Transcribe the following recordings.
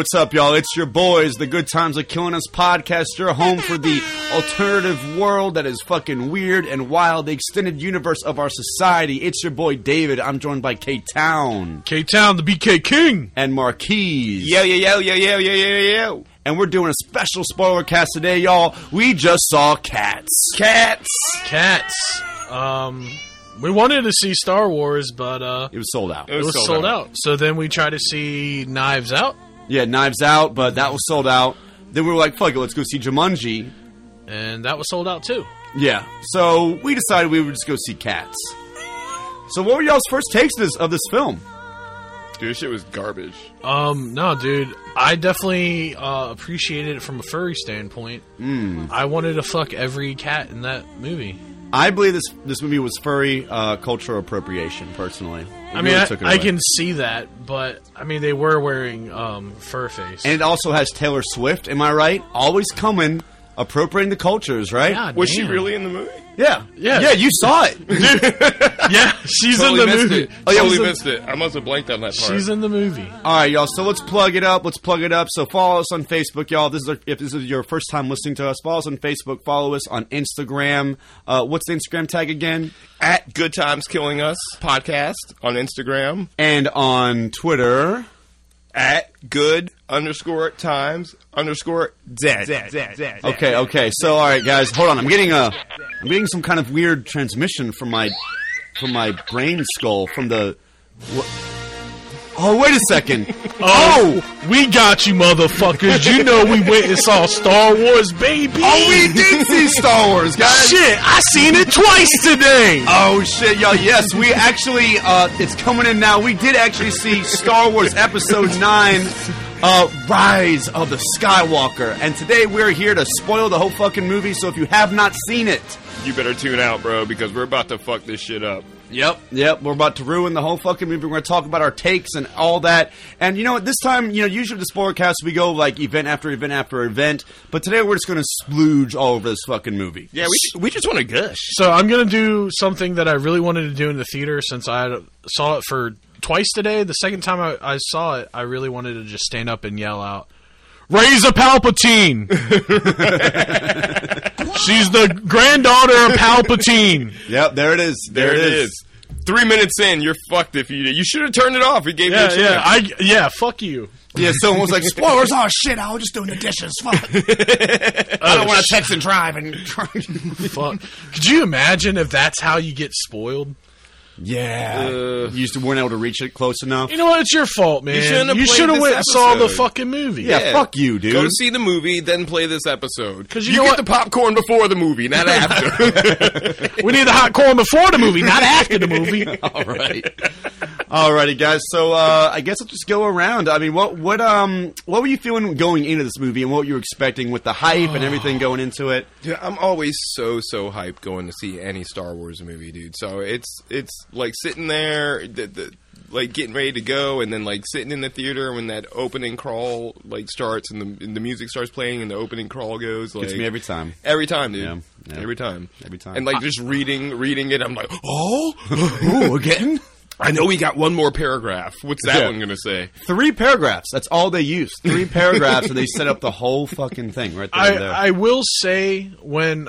Hey, what's up, y'all? It's your boys, the Good Times Are Killing Us podcast, your home for the alternative world that is fucking weird and wild, the extended universe of our society. It's your boy David. I'm joined by K Town K Town, the BK King. and Marquise. Yo, yo, yo, yo, yo, yo, yo, yo. And we're doing a special spoiler cast today, y'all. We just saw Cats. Cats. Cats. Um, we wanted to see Star Wars, but uh, It was sold out. It it was sold, out. So then we tried to see Knives Out, Yeah, Knives Out, but that was sold out. Then we were like, fuck it, let's go see Jumanji. and that was sold out too. Yeah. So we decided we would just go see Cats. So what were y'all's first takes of this, of this film? Dude, this shit was garbage. Um, no, dude, I definitely uh, appreciated it from a furry standpoint. Mm. I wanted to fuck every cat in that movie. I believe this this movie was furry uh, cultural appropriation. Personally, It I mean, really I, took it I away. can see that, but I mean, they were wearing um, fur face. and it also has Taylor Swift. Am I right? Always coming, appropriating the cultures, right? God Was she really in the movie? Yeah, Yeah. yeah. You saw it. Yeah, she's Totally in the missed movie. it. Oh, yeah, totally was it- missed it. I must have blanked on that part. She's in the movie. All right, y'all. So let's plug it up. Let's plug it up. So follow us on Facebook, y'all. This is our, if this is your first time listening to us. Follow us on Facebook. Follow us on Instagram. Uh, what's the Instagram tag again? At Good Times Killing Us podcast on Instagram. And on Twitter. At Good underscore Times underscore Dead. dead dead Okay, okay. So all right, guys, hold on. I'm getting a, I'm getting some kind of weird transmission from my, from my brain skull from the. Wha- Oh wait a second. Oh, we got you, motherfuckers. You know we went and saw Star Wars, baby. Oh, we did see Star Wars, guys. Shit, I seen it twice today. Oh shit, yo! Yes, we actually uh, it's coming in now. We did actually see Star Wars Episode Nine, uh, Rise of the Skywalker, and today we're here to spoil the whole fucking movie. So if you have not seen it, You better tune out, bro, because we're about to fuck this shit up. Yep, yep. We're about to ruin the whole fucking movie. We're going to talk about our takes and all that. And you know what? This time, you know, usually the spoiler cast we go like event after event after event, but today we're just going to splooge all over this fucking movie. Yeah, we, we just want to gush. So I'm gonna do something that I really wanted to do in the theater since I saw it for twice today. The second time I, I saw it, I really wanted to just stand up and yell out, "Raise a Palpatine!" She's the granddaughter of Palpatine. Yep, there it is. There it is. Three minutes in, you're fucked if you did. You should have turned it off. It gave you a Yeah, chance. yeah, I yeah. Fuck you. Yeah, someone was like, spoilers. Oh shit! I was just doing the dishes. Fuck. I don't want to oh, text and drive and. Fuck. Could you imagine if that's how you get spoiled? Yeah, Uh, you just weren't able to reach it close enough. You know what? It's your fault, man. You shouldn't have You played should have this went and saw the episode. fucking movie. Yeah, fuck you, dude. Go see the movie, then play this episode. 'Cause you, you know get what- the popcorn before the movie, not after. We need the hot corn before the movie, not after the movie. All right. Alrighty, guys. So uh, I guess I'll just go around. I mean, what what um what were you feeling going into this movie, and what you were expecting with the hype and everything going into it? Dude, I'm always so so hyped going to see any Star Wars movie, dude. So it's it's like sitting there, the, the, like getting ready to go, and then like sitting in the theater when that opening crawl like starts and the and the music starts playing and the opening crawl goes. Like Gets me every time. every time, dude. Yeah, yeah. Every time, Every time. and like just reading reading it, I'm like, oh, Ooh, again? I know we got one more paragraph. What's that Yeah. one gonna say? Three paragraphs. That's all they used. Three paragraphs, and they set up the whole fucking thing right there. I, there. I will say when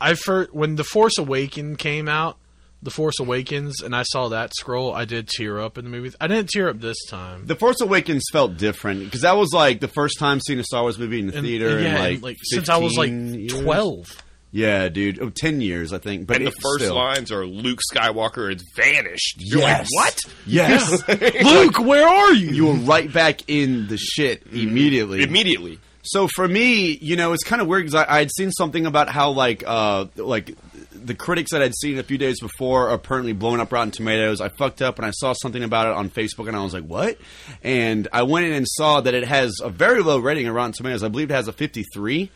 I first when the Force Awaken came out, the Force Awakens, and I saw that scroll, I did tear up in the movie. I didn't tear up this time. the Force Awakens felt different because that was like the first time seeing a Star Wars movie in the And- theater. and yeah, in and, like, since I was like twelve. years. Twelve. Yeah, dude. Oh, 10 years, I think. But And the first still. lines are Luke Skywalker has vanished. You're Yes. like, what? Yes. Luke, where are you? you were right back in the shit immediately. Immediately. So for me, you know, it's kind of weird because I, I had seen something about how like uh like the critics that I'd seen a few days before are apparently blowing up Rotten Tomatoes. I fucked up and I saw something about it on Facebook and I was like, what? And I went in and saw that it has a very low rating on Rotten Tomatoes. I believe it has a 53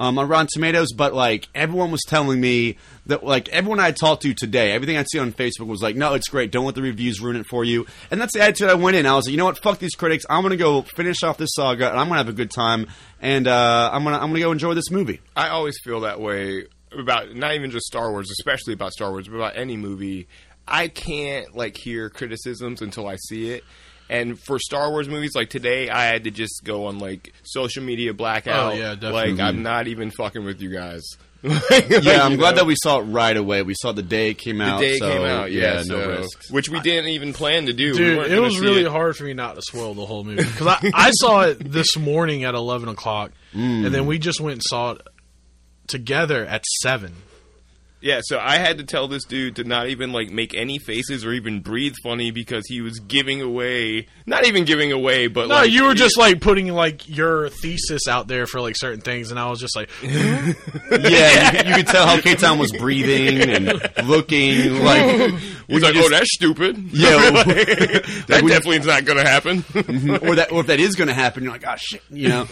um, on Rotten Tomatoes, but like everyone was telling me that like everyone I talked to today, everything I'd see on Facebook was like, no, it's great. Don't let the reviews ruin it for you. And that's the attitude I went in. I was like, you know what? Fuck these critics. I'm gonna go finish off this saga and I'm gonna have a good time. And uh, I'm gonna I'm gonna go enjoy this movie. I always feel that way about not even just Star Wars, especially about Star Wars, but about any movie. I can't like hear criticisms until I see it. And for Star Wars movies, like today, I had to just go on like social media blackout. Oh, yeah, definitely. Like I'm not even fucking with you guys. Yeah, I'm glad that we saw it right away. We saw the day it came out. the out. day it so, came out. Yeah, no so- risks. which we didn't even plan to do. Dude, weren't it was really it. hard for me not to spoil the whole movie because I, I saw it this morning at eleven o'clock, and then mm. we just went and saw it together at seven. Yeah, so I had to tell this dude to not even like make any faces or even breathe funny because he was giving away, not even giving away, but No, like you were just like putting like your thesis out there for like certain things, and I was just like, Yeah, you, could- you could tell how K Town was breathing and looking like. He's like, just- "Oh, that's stupid." Yeah, that definitely is not going to happen. or that, or if that is going to happen, you're like, oh shit, you know.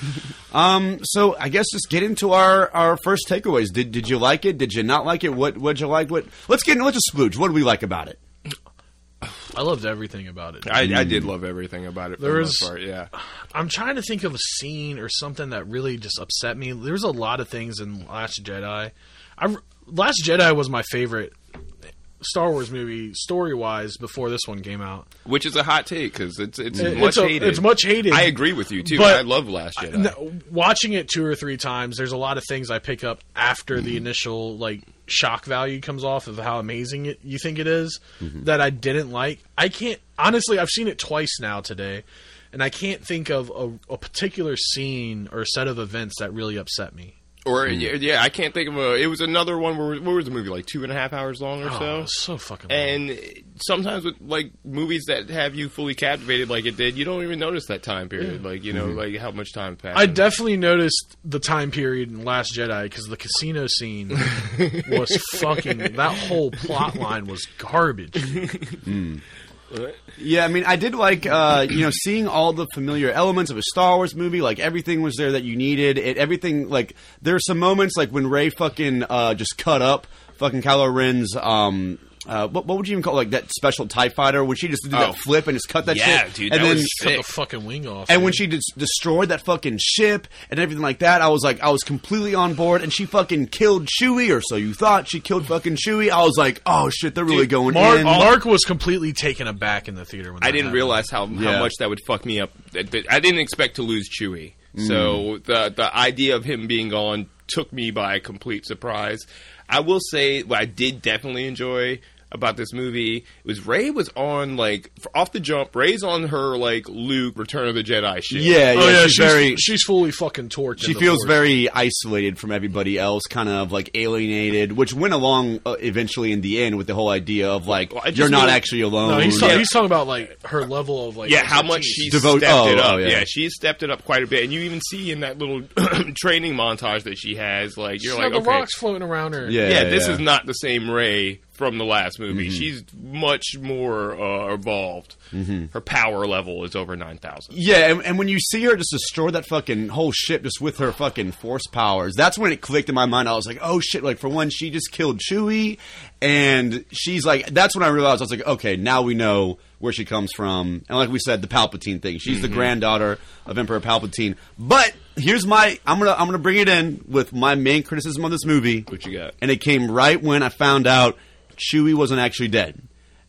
um, so I guess just get into our, our first takeaways. Did did you like it? Did you not like it? What what'd you like? What? Let's get into let's just splooge. What do we like about it? I loved everything about it. I, I did love everything about it. For There the is- most part, yeah. I'm trying to think of a scene or something that really just upset me. There's a lot of things in Last Jedi. I Last Jedi was my favorite Star Wars movie story wise before this one came out. Which is a hot take because it's it's It- much it's a- hated. it's much hated. I agree with you too. But- I love Last Jedi. No, watching it two or three times, there's a lot of things I pick up after Mm-hmm. the initial like shock value comes off of how amazing it you think it is Mm-hmm. that I didn't like. I can't honestly. I've seen it twice now today, and I can't think of a, a particular scene or set of events that really upset me. Or hmm. yeah, yeah, I can't think of a. It was another one where what was the movie like two and a half hours long or Oh, so. so fucking. long. And sometimes with like movies that have you fully captivated, like it did, you don't even notice that time period. Like you know, mm-hmm. like how much time passed. I definitely noticed the time period in Last Jedi because the casino scene was fucking. That whole plot line was garbage. Hmm. Yeah, I mean, I did like uh, you know seeing all the familiar elements of a Star Wars movie. Like everything was there that you needed. It everything like there are some moments like when Rey fucking uh, just cut up fucking Kylo Ren's um. Uh, what, what would you even call it? like that special Tie Fighter? Would she just do Oh. that flip and just cut that Yeah, shit? dude, and that then was Cut sick. the fucking wing off. and dude. when she des- destroyed that fucking ship and everything like that, I was like, I was completely on board. And she fucking killed Chewie, or so you thought. She killed fucking Chewie. I was like, oh shit, they're really going Mark, in. Mark was completely taken aback in the theater when I didn't happened. realize how, Yeah. how much that would fuck me up. That- that- I didn't expect to lose Chewie, Mm. so the the idea of him being gone took me by complete surprise. I will say what I did definitely enjoy about this movie was Rey was on like f- off the jump. Rey's on her like Luke Return of the Jedi shit. yeah, yeah, Oh yeah, she's, she's, very. she's fully fucking torqued. she feels Force. very isolated from everybody else, kind of like alienated, which went along uh, eventually in the end with the whole idea of like Well, you're not mean- actually alone. No, he's, Yeah. talking, he's talking about like her level of like Yeah, how much expertise. she's Devote- stepped oh, it up. oh, yeah. yeah. she's stepped it up quite a bit, and you even see in that little training montage that she has, like you're got like, the okay, rocks floating around her. Yeah, yeah, this yeah. is not the same Rey from the last movie. Mm-hmm. She's much more uh, evolved. Mm-hmm. Her power level is over nine thousand. Yeah, and, and when you see her just destroy that fucking whole ship just with her fucking force powers, that's when it clicked in my mind. I was like, oh shit! Like for one, she just killed Chewie, and she's like, that's when I realized I was like, okay, now we know where she comes from. And like we said, the Palpatine thing. She's the granddaughter of Emperor Palpatine. But here's my, I'm gonna, I'm gonna bring it in with my main criticism of this movie. What you got? And it came right when I found out Chewie wasn't actually dead.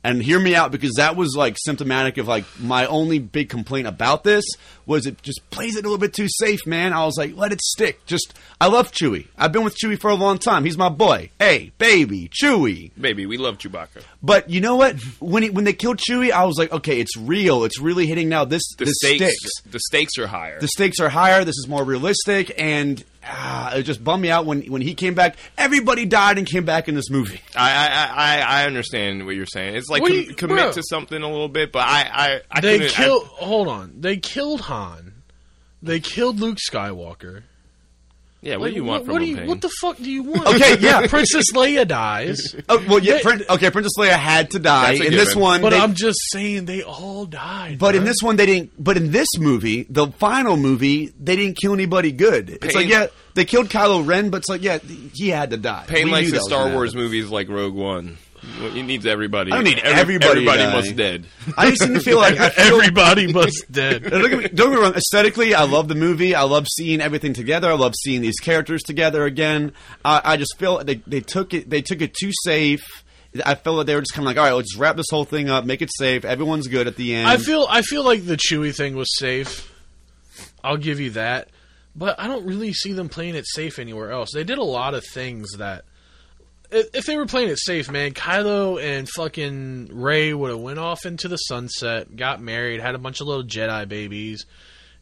And hear me out because that was like symptomatic of like my only big complaint about this was it just plays it a little bit too safe, man. I was like, let it stick. Just I love Chewie. I've been with Chewie for a long time. He's my boy. Hey, baby, Chewie. Baby, we love Chewbacca. But you know what? When it, when they killed Chewie, I was like, okay, it's real. It's really hitting now. This The this stakes, sticks. the stakes are higher. The stakes are higher. This is more realistic, and ah, it just bummed me out when when he came back. Everybody died and came back in this movie. I, I, I, I understand what you're saying. It's like What do com- you- commit bro. to something a little bit, but I, I, I They couldn't- I- killed. Hold on. They killed Han. They killed Luke Skywalker. Yeah, what Like, do you want what, from what do you, What the fuck do you want? Okay, yeah. Princess Leia dies, Oh, well, yeah. Prin- okay, Princess Leia had to die That's a in this one. but they- I'm just saying they all died. but in this one, they didn't. But in this movie, the final movie, they didn't kill anybody good. It's like yeah, they killed Kylo Ren, but it's like yeah, he had to die. Pain We likes the Star Wars happen. movies like Rogue One. He needs everybody. I don't need everybody Everybody die. must dead. I just seem to feel like feel, everybody must dead. Don't get, me, don't get me wrong. Aesthetically, I love the movie. I love seeing everything together. I love seeing these characters together again. I, I just feel they, they took it. They took it too safe. I felt like they were just kind of like, all right, let's wrap this whole thing up, make it safe, everyone's good at the end. I feel I feel like the Chewie thing was safe. I'll give you that, but I don't really see them playing it safe anywhere else. They did a lot of things that. If if they were playing it safe, man, Kylo and fucking Rey would have went off into the sunset, got married, had a bunch of little Jedi babies,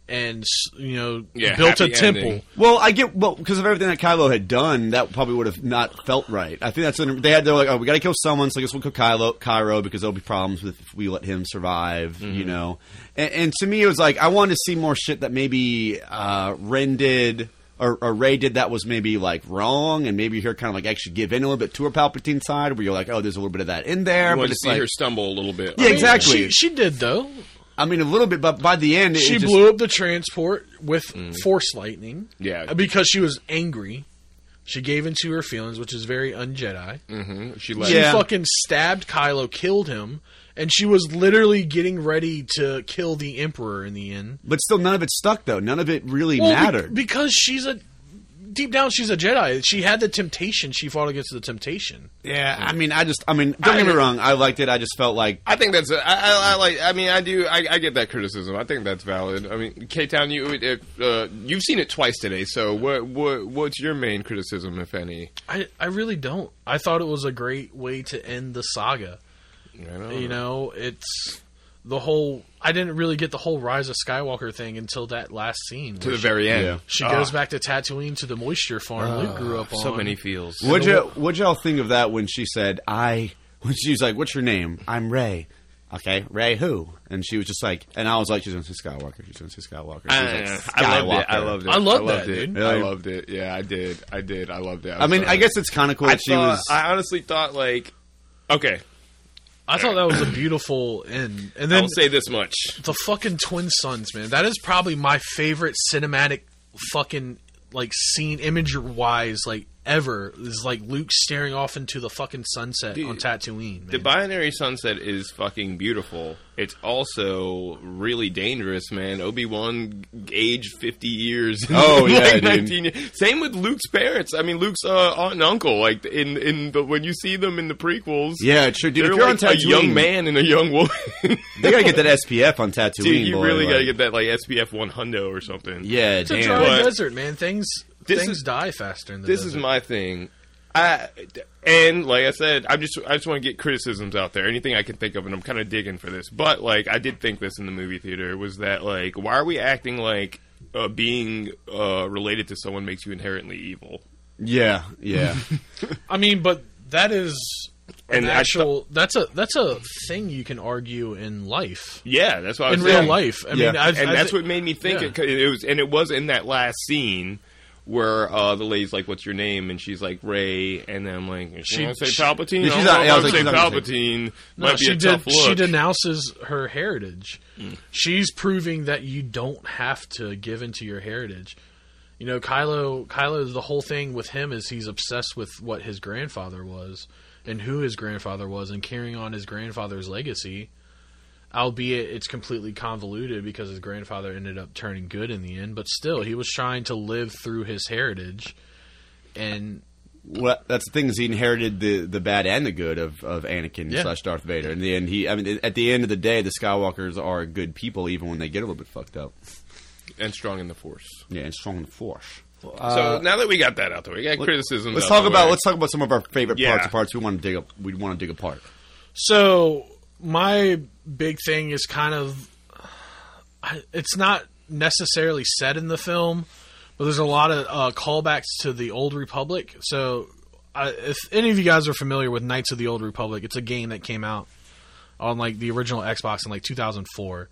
and you know Yeah, built a happy temple. ending. Well, I get well because of everything that Kylo had done. That probably would have not felt right. I think that's when they had. They're like, oh, we got to kill someone, so I guess we'll kill Kylo, Cairo because there'll be problems with if we let him survive. You Mm-hmm. know, and, and to me, it was like I wanted to see more shit that maybe uh, Ren did. Or, or Rey did that was maybe like wrong, and maybe her kind of like actually give in a little bit to her Palpatine side, where you're like, oh, there's a little bit of that in there, I but to see like, her stumble a little bit. Yeah, exactly. She, she did though. I mean, a little bit, but by the end, it She just, blew up the transport with Mm. force lightning. Yeah. uh, because she was angry. She gave into her feelings, which is very un-Jedi. hmm She let Yeah. She fucking stabbed Kylo, killed him, and she was literally getting ready to kill the Emperor in the end. but still, none of it stuck though. None of it really Well, be- mattered. because she's a deep down she's a Jedi. She had the temptation. She fought against the temptation. Yeah, I mean, I just, I mean, don't get me wrong, I liked it. I just felt like, I think that's. I, I, I like. I mean, I do. I, I get that criticism. I think that's valid. I mean, K Town, you if, uh, you've seen it twice today. So what what what's your main criticism, if any? I, I really don't. I thought it was a great way to end the saga. I don't You know, it's the whole. I didn't really get the whole Rise of Skywalker thing until that last scene. to where the very end. Yeah. She Ah. goes back to Tatooine to the moisture farm Luke grew up on. So many feels. what'd, you, what'd y'all think of that when she said, I, when she was like, what's your name? I'm Rey. Okay, Rey who? And she was just like, and I was like, she's going to say Skywalker. She's going to say Skywalker. She was like, I, I loved it. I Skywalker. loved it. I loved that, it. dude. I loved it. Yeah, I did. I did. I loved it. I mean, I guess it's kind of cool I that she was. I honestly thought like, okay, I thought that was a beautiful end. And then I then will say this much. the fucking twin suns, man. That is probably my favorite cinematic fucking like scene image wise like ever is like Luke staring off into the fucking sunset Dude, on Tatooine. Man. The binary sunset is fucking beautiful. It's also really dangerous, man. Obi Wan aged fifty years. Oh, yeah, Like dude. 19 years. Same with Luke's parents. I mean, Luke's uh, aunt and uncle. Like in in the when you see them in the prequels, yeah, true, dude. they're If you're like on a young man and a young woman. they gotta get that SPF on Tatooine. Dude, you boy, really like- gotta get that like SPF one hundo or something. Yeah, it's a damn. dry But- desert, man. Things This things is- die faster in the this desert. is my thing. I and like I said, I'm just I just want to get criticisms out there. Anything I can think of, and I'm kind of digging for this. But like I did think this in the movie theater was that like why are we acting like uh, being uh, related to someone makes you inherently evil? Yeah, yeah. I mean, but that is an And I actual that's a that's a thing you can argue in life. Yeah, that's what I was In real life. I Yeah. mean, I, and I that's thi- what made me think yeah. it, 'cause it was, and it was in that last scene where uh, the lady's like, "What's your name?" and she's like Rey, and then I'm like, "She She- want to say Palpatine?" She's don't not- know yeah, if I I was like, say she's not gonna say- Palpatine. No, she did. She denounces her heritage. She's proving that you don't have to give into your heritage. You know, Kylo. Kylo. The whole thing with him is he's obsessed with what his grandfather was and who his grandfather was, and carrying on his grandfather's legacy. Albeit it's completely convoluted because his grandfather ended up turning good in the end, but still, he was trying to live through his heritage. And well, that's the thing is he inherited the, the bad and the good of, of Anakin Yeah. slash Darth Vader. In the end, he I mean, at the end of the day, the Skywalkers are good people, even when they get a little bit fucked up. and strong in the Force. Yeah, and strong in the Force. so uh, now that we got that out the way, we got criticisms. Let's talk about way. let's talk about some of our favorite Yeah. parts of parts we want to dig up. We want to dig apart. So my big thing is kind of it's not necessarily said in the film, but there's a lot of uh, callbacks to the Old Republic. So I, if any of you guys are familiar with Knights of the Old Republic, it's a game that came out on like the original Xbox in like 2004.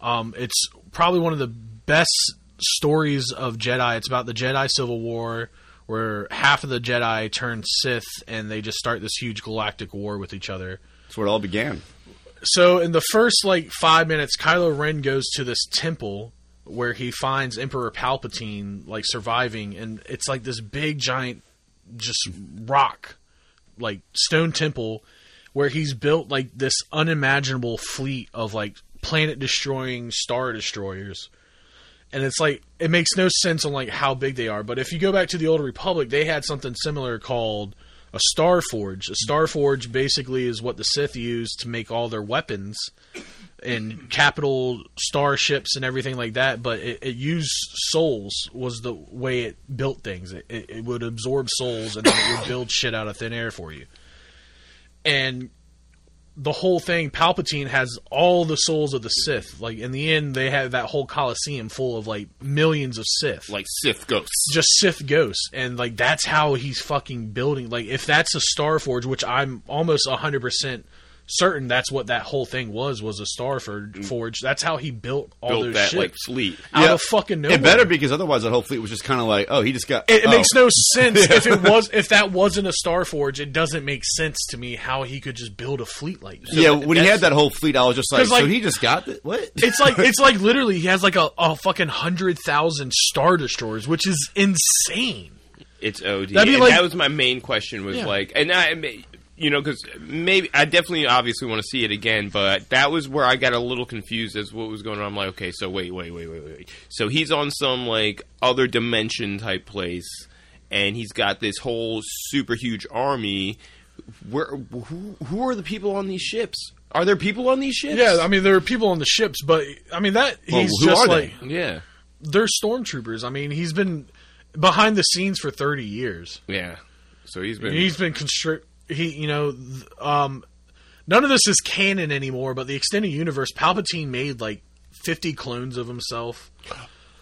Um, it's probably one of the best stories of Jedi. It's about the Jedi Civil War, where half of the Jedi turn Sith, and they just start this huge galactic war with each other That's where it all began. So in the first like five minutes, Kylo Ren goes to this temple where he finds Emperor Palpatine like surviving, and it's like this big giant, just rock, like stone temple, where he's built like this unimaginable fleet of like planet destroying star destroyers. And it's like it makes no sense on like how big they are. But if you go back to the old Republic, they had something similar called a star forge. A star forge basically is what the Sith use to make all their weapons and capital starships and everything like that. But it, it used souls was the way it built things. It, it, it would absorb souls and then it would build shit out of thin air for you. And the whole thing, Palpatine has all the souls of the Sith. Like in the end, they have that whole Coliseum full of like millions of Sith Like Sith ghosts. just Sith ghosts, and like that's how he's fucking building. Like if that's a Star Forge, which I'm almost hundred percent certain that's what that whole thing was was a Star For- mm. Forge. That's how he built all Built those that ships like fleet. out Yeah. of fucking nowhere. It better because otherwise that whole fleet was just kind of like, oh, he just got. It, it oh. makes no sense if it was if that wasn't a Star Forge. It doesn't make sense to me how he could just build a fleet like that. yeah, when he had that whole fleet, I was just like, like- so he just got it? What? It's like it's like literally he has like a, a fucking hundred thousand star destroyers, which is insane. It's OD. That'd be and like- that was my main question. Was Yeah. like, and I, you know, because maybe I definitely obviously want to see it again, but that was where I got a little confused as what was going on. I'm like, okay, so wait, wait, wait, wait, wait. So he's on some like other dimension type place, and he's got this whole super huge army. Where who who are the people on these ships? Are there people on these ships? Yeah, I mean there are people on the ships, but I mean that Well, he's just like they? yeah, they're stormtroopers. I mean, he's been behind the scenes for 30 years. yeah. So he's been He's been constrict he you know um none of this is canon anymore, but the extended universe Palpatine made like 50 clones of himself.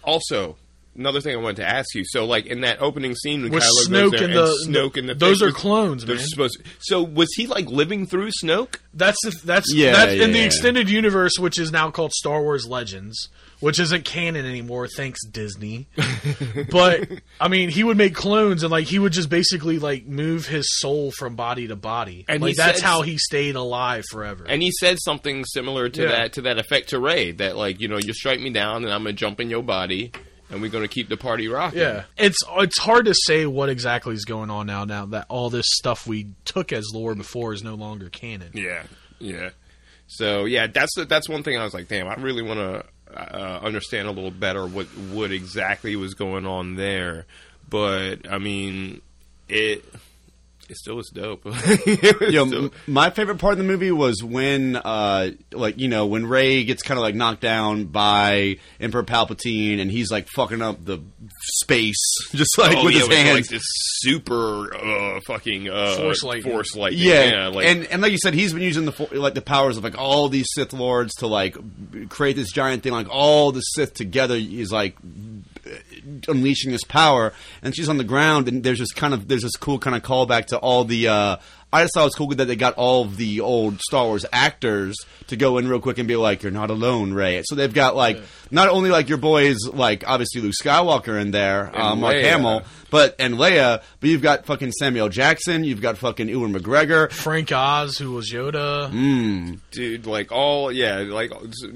also another thing I wanted to ask you. So, like in that opening scene when With Kylo Snoke goes there and the- Snoke and the those are clones, man. supposed. So, was he like living through Snoke? That's the, that's Yeah, that's yeah, in the yeah. extended universe, which is now called Star Wars Legends, which isn't canon anymore, thanks Disney. but I mean, he would make clones, and like he would just basically like move his soul from body to body, And like that's said- how he stayed alive forever. And he said something similar to Yeah. that to that effect to Rey that like you know you strike me down and I'm gonna jump in your body and we're gonna keep the party rocking. yeah, it's it's hard to say what exactly is going on now. Now that all this stuff we took as lore before is no longer canon. yeah, yeah. So yeah, that's that's one thing I was like, damn, I really want to uh, understand a little better what what exactly was going on there. But I mean, it it still was dope. Was Yo, still- m- my favorite part of the movie was when, uh, like, you know, when Rey gets kind of like knocked down by Emperor Palpatine, and he's like fucking up the space, just like oh, with yeah, his with, hands. like this super uh, fucking uh, Force lightning. force lightning. yeah, like, and and like you said, he's been using the fo- like the powers of like all these Sith lords to like create this giant thing. Like all the Sith together is like unleashing this power, and she's on the ground, and there's this kind of there's this cool kind of callback to all the. Uh, I just thought it was cool that they got all of the old Star Wars actors to go in real quick and be like, "You're not alone, Rey." So they've got like not only like your boys, like obviously Luke Skywalker in there, uh, Mark Leia. Hamill, but and Leia, but you've got fucking Samuel Jackson, you've got fucking Ewan McGregor. Frank Oz, who was Yoda, Mm. dude like all yeah like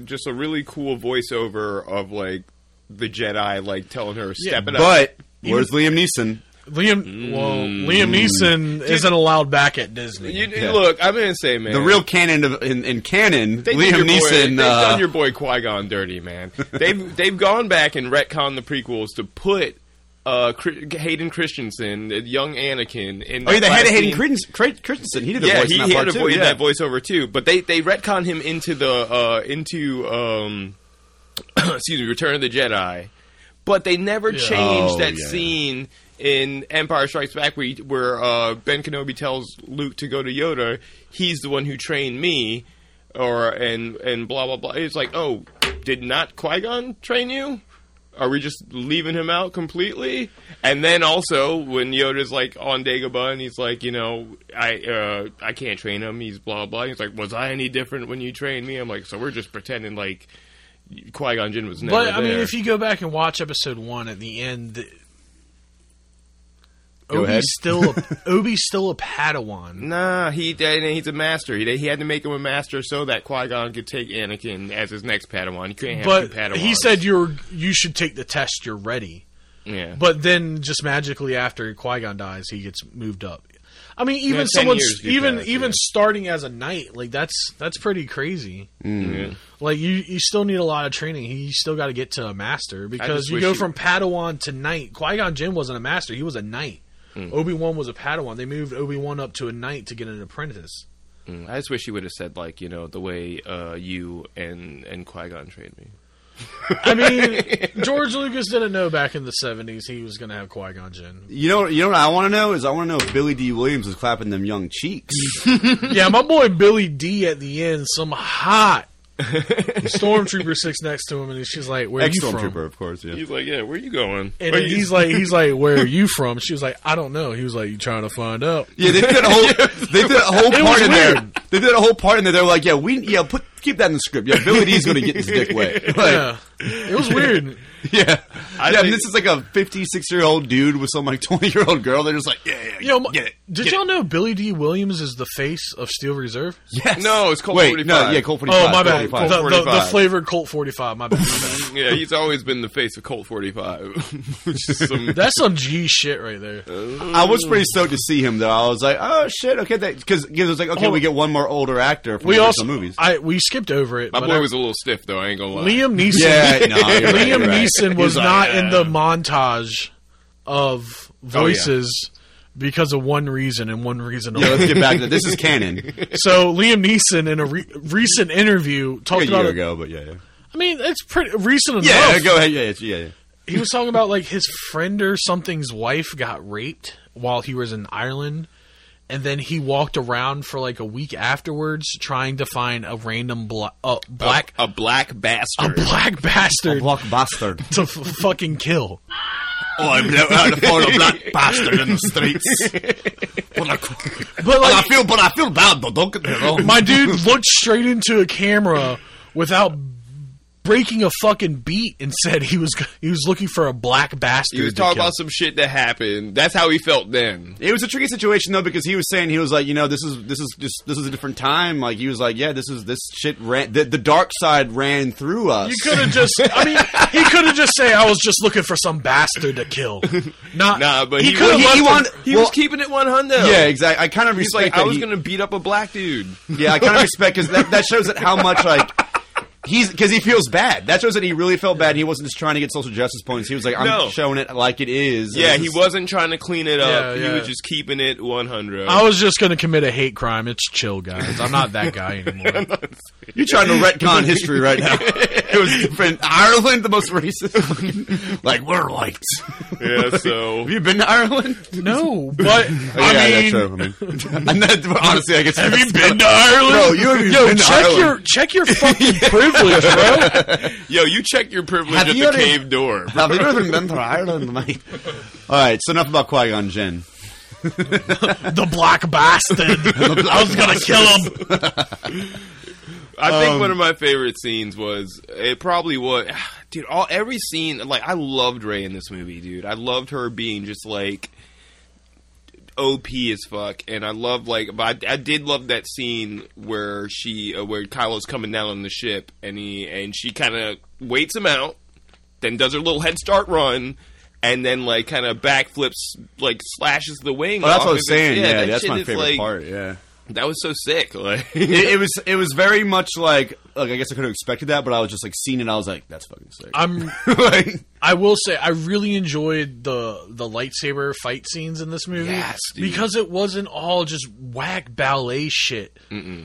just a really cool voiceover of like the jedi like telling her step it up But where's Liam Neeson? Liam. Well, Liam Neeson isn't allowed back at Disney. you, Yeah. look i'm gonna say man The real canon of in, in canon, they did Liam your boy- Neeson. they've uh, done your boy Qui-Gon dirty, man. They've they've gone back and retconned the prequels to put uh, Chri- Hayden Christensen, uh, young Anakin, in oh, yeah, that they had last Hayden scene. Christensen. Christensen. He did a yeah, voice he, in that he part had a too. voice, yeah. that voiceover too. But they they retcon him into the uh, into um, excuse me, Return of the Jedi. But they never Yeah. changed Oh, that yeah. scene in Empire Strikes Back where, he, where uh, Ben Kenobi tells Luke to go to Yoda. He's the one who trained me, or and and blah blah blah. It's like, oh, did not Qui Gon train you? Are we just leaving him out completely? And then also when Yoda's like on Dagobah and he's like, you know, I uh, I can't train him. He's blah blah. He's like, was I any different when you trained me? I'm like, so we're just pretending like Qui Gon Jinn was never But I mean, if you go back and watch episode one, at the end, the- Go ahead. Obi's still a, Obi's still a Padawan. Nah, he he's a master. He he had to make him a master so that Qui Gon could take Anakin as his next Padawan. You can't have But two Padawans. he said you're you should take the test. You're ready. yeah. But then, just magically after Qui Gon dies, he gets moved up. I mean, even 10 someone's years do even pass, even yeah. starting as a knight, like that's that's pretty crazy. Yeah. Like you, you still need a lot of training. You still got to get to a master because you go you- from Padawan to knight. Qui Gon Jinn wasn't a master; he was a knight. Obi Wan was a Padawan. They moved Obi Wan up to a knight to get an apprentice. Mm, I just wish he would have said like you know the way uh, you and and Qui Gon trained me. I mean, George Lucas didn't know back in the seventies he was going to have Qui Gon Jinn. You know, you know what I want to know is I want to know if Billy Dee Williams was clapping them young cheeks. yeah, my boy Billy D at the end, some hot stormtrooper sits next to him, and she's like, "Where are you from?" stormtrooper, of course. Yeah. He's like, yeah, where you going? And then you- he's like, he's like, "Where are you from?" She was like, "I don't know." He was like, "You trying to find out?" Yeah, they did a whole they did a whole It part was in there. weird. They did a whole part in there. They're like, yeah, we yeah, put keep that in the script. Yeah, Billy Dee's going to get his dick wet. Like, Yeah, it was weird. yeah, I yeah. I think- mean, this is like a 56 year old dude with some like 20 year old girl. They're just like, yeah, yeah, You know, get it. did get y'all it. know Billy Dee Williams is the face of Steel Reserve? Yes. No, it's Colt Wait, 45. no, yeah, Colt 45. Oh, my bad. 45. The, the, the flavored Colt 45. My bad. My bad. yeah, he's always been the face of Colt 45. Some, That's some G shit right there. I was pretty stoked to see him though. I was like, oh shit, okay, because it was like, okay, Hold we get one more older actor from We the also movies. I we skipped over it. my but boy I- was a little stiff though. I ain't gonna lie. Liam Neeson. Yeah, no, right, Liam right. Neeson He was was like, not in the montage of oh, voices because of one reason and one reason yeah, let's get back to that. This is canon. so Liam Neeson in a re- recent interview talked a talked year about. ago, but yeah, yeah. I mean, it's pretty recent enough. Yeah, go ahead. Yeah, yeah, yeah. he was talking about like his friend or something's wife got raped while he was in Ireland, and then he walked around for like a week afterwards trying to find a random bla- uh, black a black bastard a black bastard a black bastard. to f- fucking kill. Oh, I'm out to find a black bastard in the streets. But I, But but I feel, but I feel bad though. Don't get me wrong. my dude looked straight into a camera without breaking a fucking beat and said he was he was looking for a black bastard. he was talking about some shit that happened. That's how he felt then. It was a tricky situation though because he was saying he was like, you know, this is this is just this is a different time. Like he was like, yeah, this is this shit ran. The, the dark side ran through us. You could have just. I mean, he could have just say, "I was just looking for some bastard to kill." Not. Nah, but he, he- could have he- left. he him- wanted- He Well- was keeping it one hundo. Yeah, exactly. I kind of He's respect like, that. I was he- gonna beat up a black dude. Yeah, I kind of respect because that, that shows that how much like he's because he feels bad. That shows that he really felt bad. He wasn't just trying to get social justice points. He was like, I'm No. showing it like it is. Yeah, he wasn't trying to clean it up. Yeah, He yeah. was just keeping it one hundred. I was just going to commit a hate crime. It's chill, guys. I'm not that guy anymore. You're trying to retcon history right now. it was different. Ireland, the most racist. like we're white. yeah, so Have you been to Ireland? No, but Oh, I mean, that's true. I mean, I'm not- honestly, I guess. have you been to Ireland? Bro, you haven't Yo, been to check Ireland. your check your fucking privilege, bro. yo, you check your privilege Have at you the ever- cave door. Have you ever been to Ireland, mate? All right, so enough about Qui Gon Jinn. The black bastard. I was gonna kill him. I Um, think one of my favorite scenes was it probably was dude all every scene like I loved Rey in this movie dude I loved her being just like OP as fuck and I love like but I, I did love that scene where she uh, where Kylo's coming down on the ship and he and she kind of waits him out then does her little head start run and then like kind of backflips like slashes the wing Oh, that's what I was saying. Yeah, that that's my favorite like- part. Yeah. That was so sick like it, it was it was very much like like I guess I could have expected that, but I was just like seeing it. I was like, that's fucking sick. I'm. like, I will say I really enjoyed the the lightsaber fight scenes in this movie Yes, dude. because it wasn't all just whack ballet shit.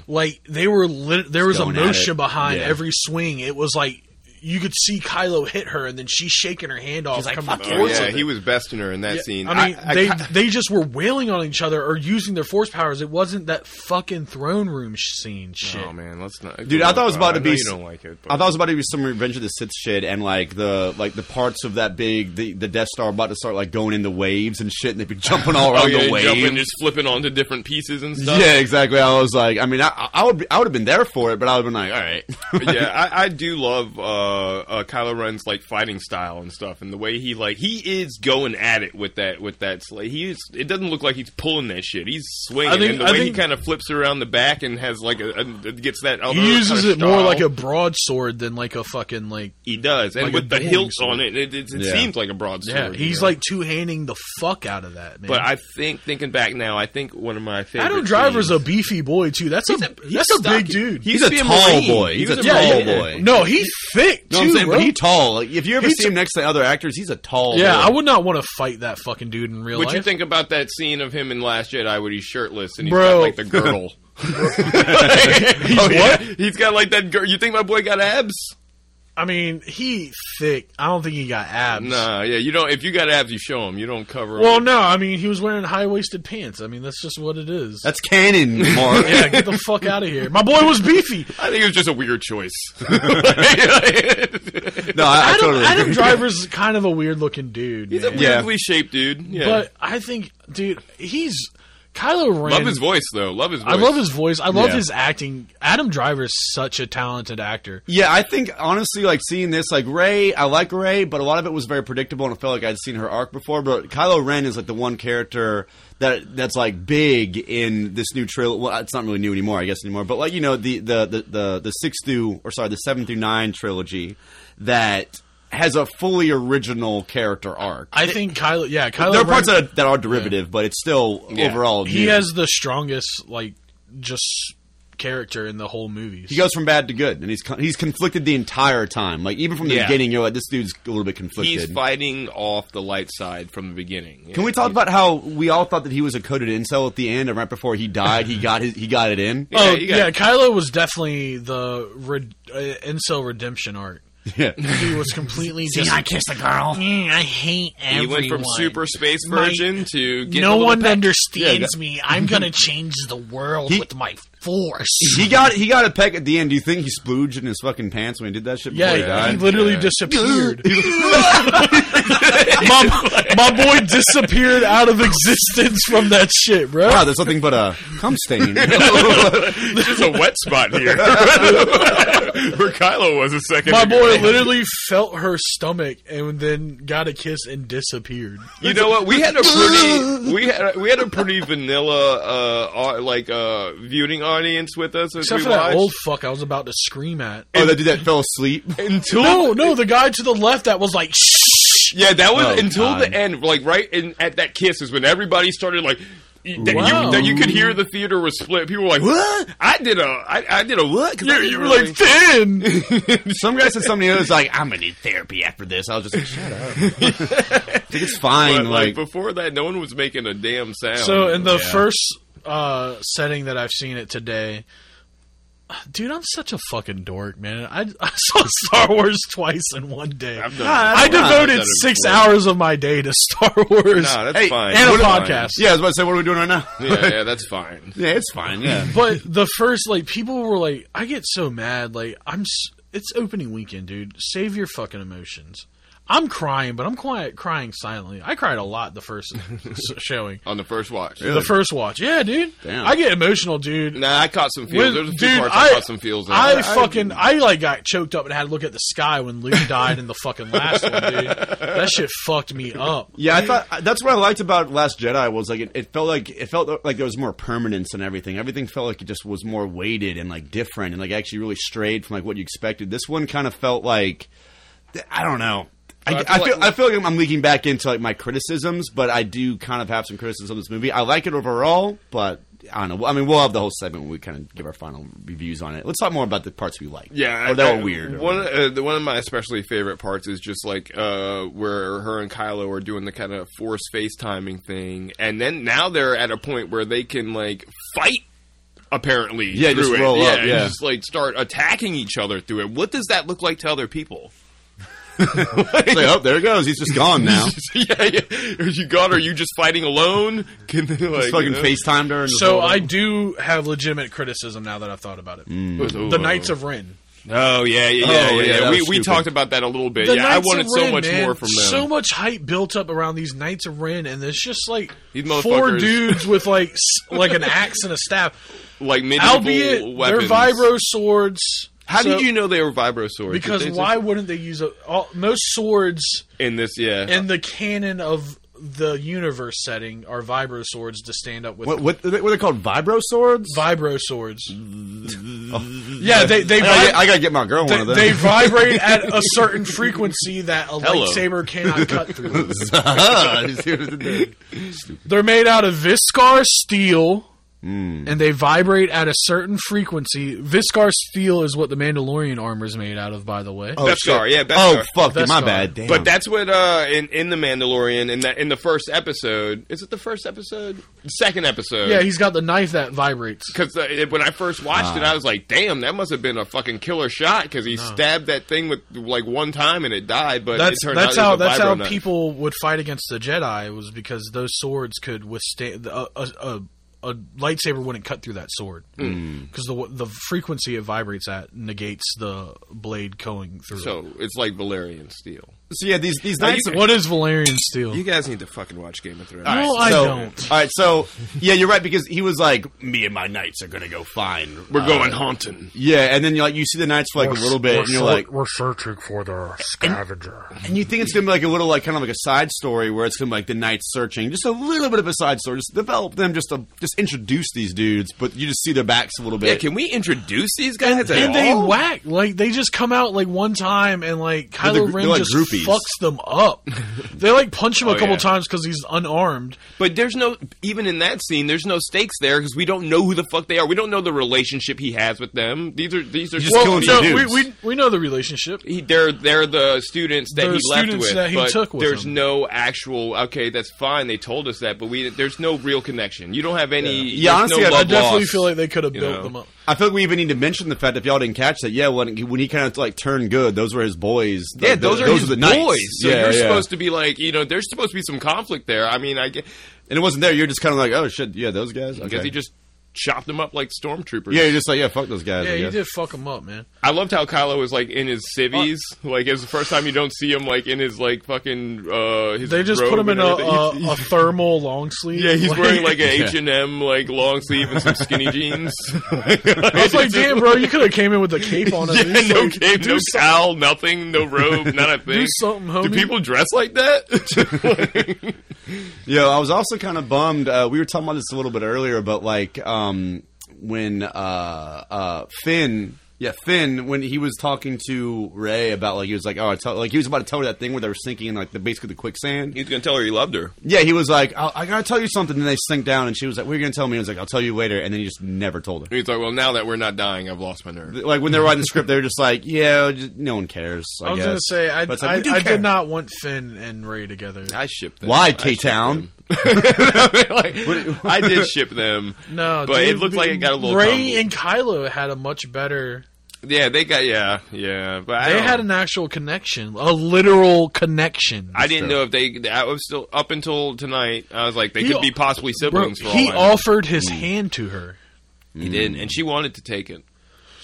Like they were lit, there was going at emotion behind Yeah. every swing. It was like you could see Kylo hit her and then she's shaking her hand off. like, "Fuck Oh, yeah, he was besting her in that Yeah, scene. I mean, I they ki- they just were wailing on each other or using their force powers. It wasn't that fucking throne room scene shit. Oh man, let's not. Dude, I thought it was about to be You don't like it. I thought it was about to be some Revenge of the Sith shit, and like the like the parts of that big the, the Death Star about to start like going into waves and shit, and they'd be jumping all around oh yeah, the waves. jumping, just flipping onto different pieces and stuff. yeah, exactly. I was like, I mean, I, I would be, I would have been there for it, but I would have been like, all right, yeah, I, I do love uh, uh, Kylo Ren's like fighting style and stuff, and the way he like he is going at it with that with that slate. He is. It doesn't look like he's pulling that shit. He's swinging, I think- and the I way he kind of flips it around the back and has like a, a gets that. Other He uses kinda it more like a broadsword than like a fucking like He does, and like with the dueling hilt sword. on it, it, it, it Yeah. seems like a broadsword. yeah. you He's know? like two handing the fuck out of that man. But I think thinking back now, I think one of my favorite. Adam Driver's scenes- a beefy boy too. That's a, a- that's a stocky. big dude. He he's a to a tall boy. He He's a a tall Marine. boy. No, he thick. Height No, too, I'm saying, bro. but he tall. Like, if you ever He's see him next to other actors, he's a tall. yeah, boy. I would not want to fight that fucking dude in real life. What life. you think about that scene of him in Last Jedi where he's shirtless and he's Bro. got like the girdle? he's Oh, yeah? what? He's got like that. Gir- you think my boy got abs? I mean, he thick. I don't think he got abs. Nah, yeah. You don't. If you got abs, you show them. You don't cover. Well, them. no. I mean, he was wearing high waisted pants. I mean, that's just what it is. That's canon, Mark. yeah, get the fuck out of here. My boy was beefy. I think it was just a weird choice. no, I, I Adam, totally. Adam agree. Driver's kind of a weird looking dude. He's a man. Yeah. weirdly shaped dude. Yeah. But I think, dude, he's Kylo Ren. love his voice though. Love his voice. I love his voice. I love Yeah. his acting. Adam Driver is such a talented actor. Yeah, I think honestly, like seeing this, like Rey, I like Rey, but a lot of it was very predictable, and I felt like I'd seen her arc before. But Kylo Ren is like the one character that that's like big in this new trilogy. Well, it's not really new anymore, I guess anymore. But like you know the the the the, the six through or sorry the seven through nine trilogy that has a fully original character arc. I think Kylo. Yeah, Kylo. there are Ren, parts that are, that are derivative, but it's still Yeah. overall. he new. has the strongest like just character in the whole movie. He goes from bad to good, and he's con- he's conflicted the entire time. Like even from the Yeah. beginning, you're like, this dude's a little bit conflicted. He's fighting off the light side from the beginning. Can we talk about how we all thought that he was a coded incel at the end, and right before he died, he got his he got it in? Oh Yeah, you yeah, Kylo was definitely the red, uh, incel redemption arc. Yeah. He was completely just. I kissed a girl. "Mm, I hate He went from super space My- virgin to getting no one understands Yeah, me. I'm gonna change the world He- with my force. He got he got a peck at the end. Do you think he splooged in his fucking pants when he did that shit before yeah, he died? he literally Yeah. disappeared. my, my boy disappeared out of existence from that shit, bro. wow, there's nothing but a cum stain. There's just a wet spot here where Kylo was a second. My ago. boy literally felt her stomach and then got a kiss and disappeared. You know what? We had a pretty we had we had a pretty vanilla uh au- like uh viewing audience with us as Except we for that old fuck I was about to scream at. oh, that dude that fell asleep. until No, no, the guy to the left that was like, shh. yeah, that was Oh, until God. the end. Like right in at that kiss is when everybody started like. That, Wow. you, that you could hear the theater was split. People were like, "What? I did a, I, I did a what?" 'Cause I You, didn't you were really- like thin. Some guy said something else like, "I'm gonna need therapy after this." I was just like, "Shut up." I think it's fine. But, like, like, before that, no one was making a damn sound. So in the Yeah. first uh, setting that I've seen it today, dude, I'm such a fucking dork, man. I, I saw Star Wars twice in one day. I've done- I I've done devoted it six before. hours of my day to Star Wars No, that's Hey, fine. and a What am I- podcast. yeah, I was about to say, what are we doing right now? Yeah, yeah, that's fine. yeah, it's fine. Yeah. But the first, like, people were like, I get so mad. Like, I'm. s- It's opening weekend, dude. Save your fucking emotions. I'm crying, but I'm quiet, crying silently. I cried a lot the first showing. On the first watch. The first watch, yeah, dude. Damn. I get emotional, dude. Nah, I caught some feels. There's a few dude, parts I, I- caught some feels. In. I fucking I like got choked up and had to look at the sky when Luke died in the fucking last one, dude. That shit fucked me up. Yeah, I thought that's what I liked about Last Jedi was like it, it felt like it felt like there was more permanence and everything. Everything felt like it just was more weighted and like different and like actually really strayed from like what you expected. This one kind of felt like I don't know. I, I I feel like- I feel like I'm leaking back into like my criticisms, but I do kind of have some criticisms of this movie. I like it overall, but I don't know. I mean, we'll have the whole segment where we kind of give our final reviews on it. Let's talk more about the parts we like. Yeah, or that I- were weird. One, uh, one of my especially favorite parts is just like uh, where her and Kylo are doing the kind of forced FaceTiming thing, and then now they're at a point where they can like fight. Apparently, Yeah, through just it. roll yeah, up, and yeah. just like start attacking each other through it. What does that look like to other people? It's like, oh, there it goes. He's just gone now. yeah, yeah. Are you gone? Are you just fighting alone? Can they like Just fucking you know? FaceTimed her. And So I do have legitimate criticism now that I've thought about it. Mm. The Knights of Ren. Oh yeah, yeah, Oh, yeah. yeah, yeah. We we talked about that a little bit. The yeah, I wanted of so much man. more from them. So much hype built up around these Knights of Ren, and it's just like These four dudes with like like an axe and a staff. like medieval Albeit weapons. they're vibro swords. How So- did you know they were vibro swords? Because they why just- wouldn't they use a, all, most swords in this? Yeah, in the canon of the universe setting are vibro swords to stand up with What, what, what are they called? Vibro swords? vibro swords. Yeah, they they I gotta, vib- get, I gotta get my girl one they, of them. they vibrate at a certain frequency that a Hello. lightsaber cannot cut through. Ah, you see what I did there? They're made out of Beskar steel, Mm. and they vibrate at a certain frequency. Viscar steel is what the Mandalorian armor is made out of, by the way. Oh, Beskar, yeah, Beskar. Oh fuck, Beskar. my bad. Damn. But that's what uh, in in the Mandalorian in that in the first episode is it the first episode the second episode Yeah, he's got the knife that vibrates. because uh, when I first watched it ah. I was like damn that must have been a fucking killer shot because he stabbed that thing with like one time and it died but That's it turned that's out how it was that's how knife. people would fight against the Jedi was because those swords could withstand a a, a, a lightsaber wouldn't cut through that sword Hmm. because the the frequency it vibrates at negates the blade going through. so it's like Valyrian steel. So yeah, these these Now knights. you- are- what is Valyrian steel? You guys need to fucking watch Game of Thrones. All right, No, I so- don't. All right, so yeah, you're right because he was like, "Me and my knights are gonna go find." We're uh, going haunting. Yeah, and then you like you see the knights for like a little bit, and you're like, we're searching for the scavenger. and you think it's gonna be like a little like kind of like a side story where it's gonna be like the knights searching, just a little bit of a side story, just develop them, just to just introduce these dudes, but you just see their backs a little bit. Yeah, bit. can we introduce these guys? at and they all? whack like they just come out like one time and like They're Kylo the- Ren like just groupies. Fucks them up. they like punch him a Oh, couple yeah. times because he's unarmed. But there's no even in that scene. There's no stakes there because we don't know who the fuck they are. We don't know the relationship he has with them. These are these are just Well, killing no, some we, dudes. we we know the relationship. he, they're they're the students that The he left students with, that he but took with there's him. no actual. Okay, that's fine. They told us that, but we there's no real connection. You don't have any. Yeah, there's honestly, no I- I definitely lost. feel like they could have built know. them up. I feel like we even need to mention the fact if y'all didn't catch that, yeah, when when he kind of like turned good, those were his boys. Yeah, those, the- are his the knights. boys. So yeah, you're yeah. supposed to be like, you know, there's supposed to be some conflict there. I mean, I get and it wasn't there. You're just kind of like, oh shit, yeah, those guys. because Okay. he just chopped them up like stormtroopers. yeah, you're just like, yeah, fuck those guys. Yeah, I you guess. did fuck them up, man. I loved how Kylo was like in his civvies. Like it's the first time you don't see him like in his like fucking uh his They just robe put him in a, a, a thermal long sleeve. Yeah, he's wearing like a Yeah. H and M like long sleeve and some skinny jeans. I was like, damn, bro, you could have came in with a cape on. At Yeah, least. no Like, cape, no something- towel, nothing, no robe, not a thing. Do something, homie. Do people dress like that? Yeah, I was also kind of bummed. Uh, we were talking about this a little bit earlier, but like um, when uh, uh, Finn, yeah, Finn, when he was talking to Rey about like he was like, oh, I tell, like he was about to tell her that thing where they were sinking in like the basically the quicksand. He's gonna tell her he loved her. Yeah, he was like, I, I gotta tell you something. And they sink down, and she was like, "What are you gonna tell me?" I was like, "I'll tell you later," and then he just never told her. He's like, well, now that we're not dying, I've lost my nerve. Like when they were writing the script, they were just like, "Yeah, just, no one cares." I, I was guess. gonna say, I, But like, I, I did not want Finn and Rey together. I shipped them. Why, K-Town? them. Like, I did ship them. No, but dude, it looked like it got a little. Rey tumbled. and Kylo had a much better. yeah, they got yeah, yeah. But They had an actual connection, a literal connection. I didn't know if they. I was still up until tonight. I was like, they He- could be possibly Bro, siblings. for he all I know. offered his hand to her. He did, and she wanted to take it.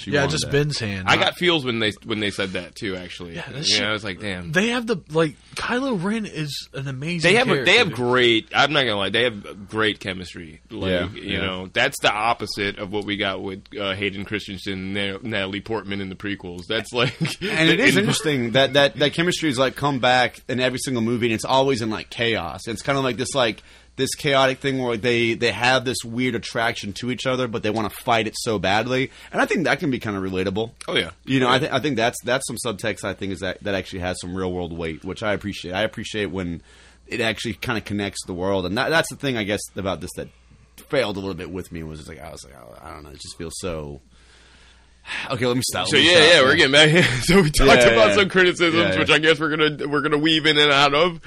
She yeah, just that. Ben's hand. I got feels when they when they said that too. Actually, Yeah, yeah, that shit- I was like, damn. They have the like Kylo Ren is an amazing. They have a, they have great. I'm not gonna lie. They have great chemistry. Like Yeah, you yeah. know, that's the opposite of what we got with uh, Hayden Christensen, and Natalie Portman in the prequels. That's like, And it is interesting that that that chemistry is like come back in every single movie, and it's always in like chaos. It's kind of like this like this chaotic thing where they they have this weird attraction to each other, but they want to fight it so badly. And I think that can be kind of relatable. Oh yeah, You know, I think I think that's that's some subtext. I think is that that actually has some real world weight, which I appreciate. I appreciate when it actually kind of connects the world, and that, that's the thing I guess about this that failed a little bit with me was just like I was like oh, I don't know, it just feels so. Okay, let me stop. So me yeah, stop. yeah, we're getting back. Here. So we talked Yeah, about yeah. some criticisms, which I guess we're gonna we're gonna weave in and out of.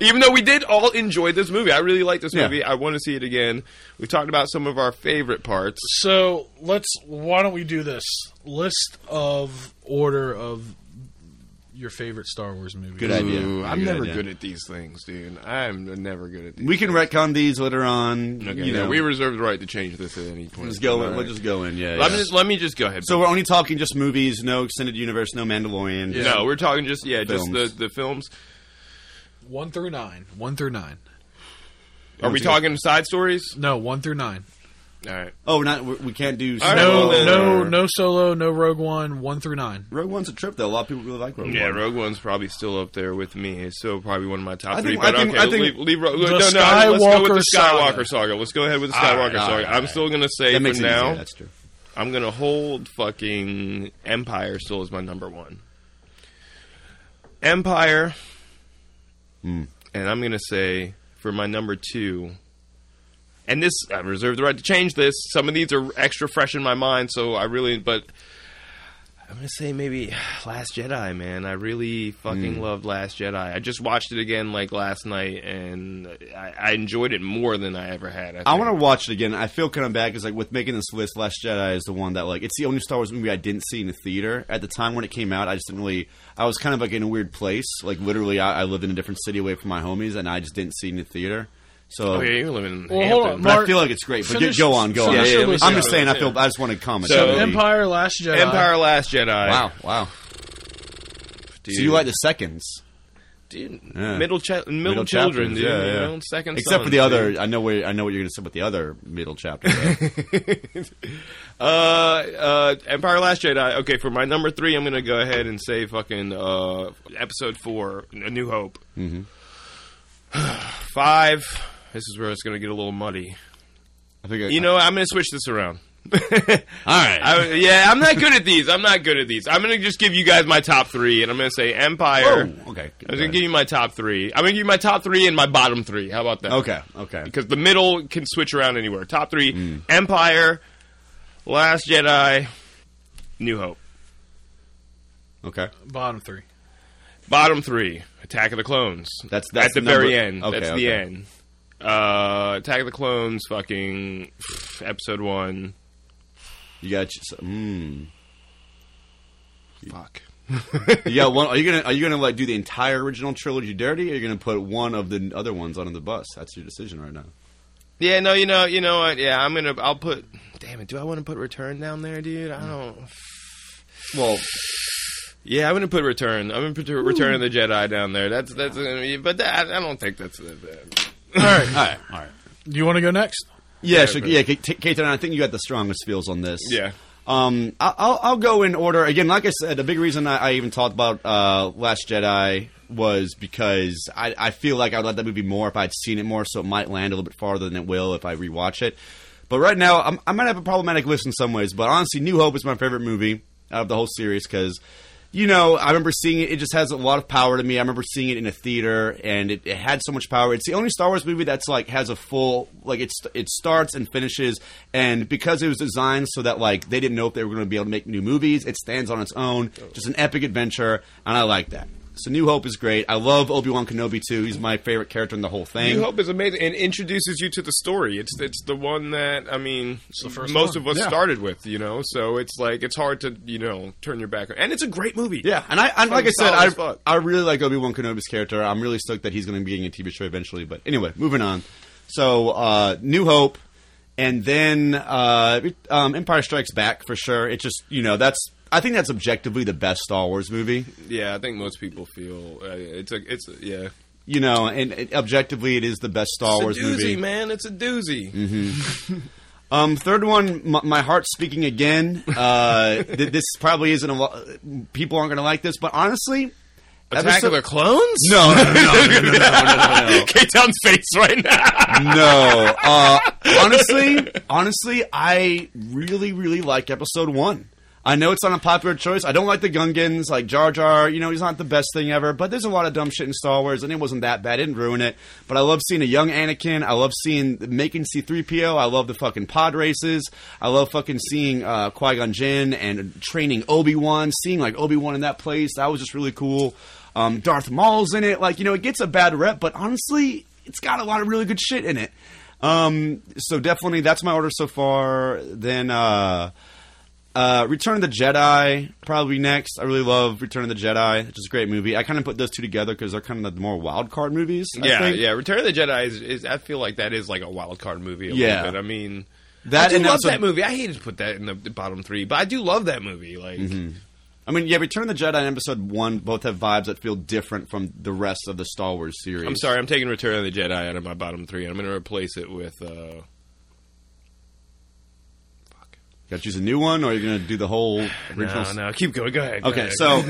Even though we did all enjoy this movie, I really like this Yeah. movie. I want to see it again. We talked about some of our favorite parts. So let's. Why don't we do this list of order of your favorite Star Wars movie. Good idea. Ooh, I'm Good never idea. good at these things, dude. I'm never good at these. We can things. retcon these later on. Okay, you yeah, know, we reserve the right to change this at any point. just go. In, right. We'll just go in. Yeah. let, yeah. me just, let me just go ahead. so we're only talking just movies, no extended universe, no Mandalorian. just- no, we're talking just yeah, just the the films. One through nine. One through nine. Are we talking side stories? No, one through nine. All right. Oh, we're not. we we can't do. All right, No, well, then- no, no solo, no Rogue One. One through nine. Rogue One's a trip though. A lot of people really like Rogue One. Yeah, One. Rogue One's probably still up there with me. It's still probably one of my top I three. think- But I think- okay, I think leave, leave Rogue. the No, no, let's go with Skywalker the Skywalker saga. saga. Let's go ahead with the All Skywalker right, all saga. right, all I'm right. still gonna say That for makes it now, easier. That's true. I'm gonna hold fucking Empire still as my number one. Empire, Hmm. and I'm gonna say for my number two, and this I reserve the right to change this. Some of these are extra fresh in my mind, so I really but. I'm gonna say maybe Last Jedi, man. I really fucking Hmm. loved Last Jedi. I just watched it again like last night, and I, I enjoyed it more than I ever had. I, I want to watch it again. I feel kind of bad because like with making this list, Last Jedi is the one that like it's the only Star Wars movie I didn't see in the theater at the time when it came out. I just didn't really. I was kind of like in a weird place. Like literally, I, I lived in a different city away from my homies, and I just didn't see it in the theater. So. Oh yeah, you're living in Well, Hampton. hold on, But I feel like it's great. But finish- go on, go on. finish your I'm just saying. I Yeah. feel. I just want to comment. So- Empire, Last Jedi. Empire, Last Jedi. Wow, wow. dude. So you like the seconds, dude, Yeah. middle cha- middle, Middle children, chapters, dude. yeah, you yeah. know, second, except for sons, the other. dude. I know where I know what you're going to say about the other middle chapter. Uh, uh, Empire, Last Jedi. Okay, for my number three, I'm gonna go ahead and say fucking uh, episode four, A New Hope. Mm-hmm. Five. This is where it's gonna get a little muddy. I think. I, You know, I'm gonna switch this around. all right. I, yeah, I'm not good at these. I'm not good at these. I'm gonna just give you guys my top three, and I'm gonna say Empire. Oh, okay. I'm gonna give you my top three. I'm gonna give you my top three and my bottom three. How about that? Okay, okay. Because the middle can switch around anywhere. Top three: Mm. Empire, Last Jedi, New Hope. Okay. Bottom three. Bottom three: Attack of the Clones. That's- that's at the the number- very end. okay, that's the end. Uh, Attack of the Clones, fucking episode one. You got. Mm. Fuck. You got one. Are you gonna Are you gonna like do the entire original trilogy dirty? Or are you gonna put one of the other ones under the bus? That's your decision right now. Yeah, no, you know, you know what? Yeah, I'm gonna. I'll put. Damn it! Do I want to put Return down there, dude? I don't. Well, Yeah, I'm gonna put Return. I'm gonna put Return of the Jedi down there. That's that's gonna be. But that, I don't think that's. that bad. All right. all right, all right. Do you want to go next? Yeah, so, but- yeah, Kate, Kate, I think you got the strongest feels on this. Yeah. Um, I- I'll, I'll go in order again. Like I said, the big reason I, I even talked about uh, Last Jedi was because I, I feel like I would like that movie more if I'd seen it more, so it might land a little bit farther than it will if I rewatch it. But right now, I'm, I might have a problematic list in some ways. But honestly, New Hope is my favorite movie out of the whole series because, you know, I remember seeing it. It just has a lot of power to me. I remember seeing it in a theater, and it, it had so much power. It's the only Star Wars movie that's like has a full like it's it starts and finishes, and because it was designed so that like they didn't know if they were going to be able to make new movies, it stands on its own, oh. just an epic adventure, and I like that. So New Hope is great. I love Obi Wan Kenobi too. He's my favorite character in the whole thing. New Hope is amazing and introduces you to the story. It's it's the one that I mean, most one. of us Yeah. started with, you know. So it's like it's hard to you know turn your back, on. and it's a great movie. Yeah, and I, and like I said, I, fuck. I really like Obi Wan Kenobi's character. I'm really stoked that he's going to be getting a TV show eventually. But anyway, moving on. So, uh, New Hope, and then uh, um, Empire Strikes Back for sure. It just you know that's I think that's objectively the best Star Wars movie. yeah. I think most people feel uh, it's a it's a, yeah. You know, and it, objectively, it is the best Star Wars it's a doozy, movie. man. It's a doozy. Um, third one, my, my heart's speaking again. Uh, th- this probably isn't a lot. People aren't going to like this, but honestly, Attack episode- of the Clones. no, no, no, no, no, no, no, no. K-Town's face right now. no. Uh, honestly, honestly, I really, really like episode one. I know it's not a popular choice. I don't like the Gungans, like Jar Jar. You know, he's not the best thing ever. But there's a lot of dumb shit in Star Wars, and it wasn't that bad. It didn't ruin it. But I love seeing a young Anakin. I love seeing making C-3PO. I love the fucking pod races. I love fucking seeing uh, Qui Gon Jinn and training Obi Wan. Seeing like Obi Wan in that place, that was just really cool. Um, Darth Maul's in it. Like you know, it gets a bad rep, but honestly, it's got a lot of really good shit in it. Um, so definitely that's my order so far. Then uh, uh, Return of the Jedi probably next. I really love Return of the Jedi. It's just a great movie. I kind of put those two together because they're kind of the more wild card movies. I Yeah, think. yeah. Return of the Jedi is, is. I feel like that is like a wild card movie. A Yeah. little bit. I mean, That I and love episode- that movie. I hated to put that in the, the bottom three, but I do love that movie. Like, I mean, yeah, Return of the Jedi and Episode One both have vibes that feel different from the rest of the Star Wars series. I'm sorry, I'm taking Return of the Jedi out of my bottom three. and I'm going to replace it with. Uh, Got to choose a new one, or you're going to do the whole original? no, no, keep going. Go ahead. go Okay, ahead. so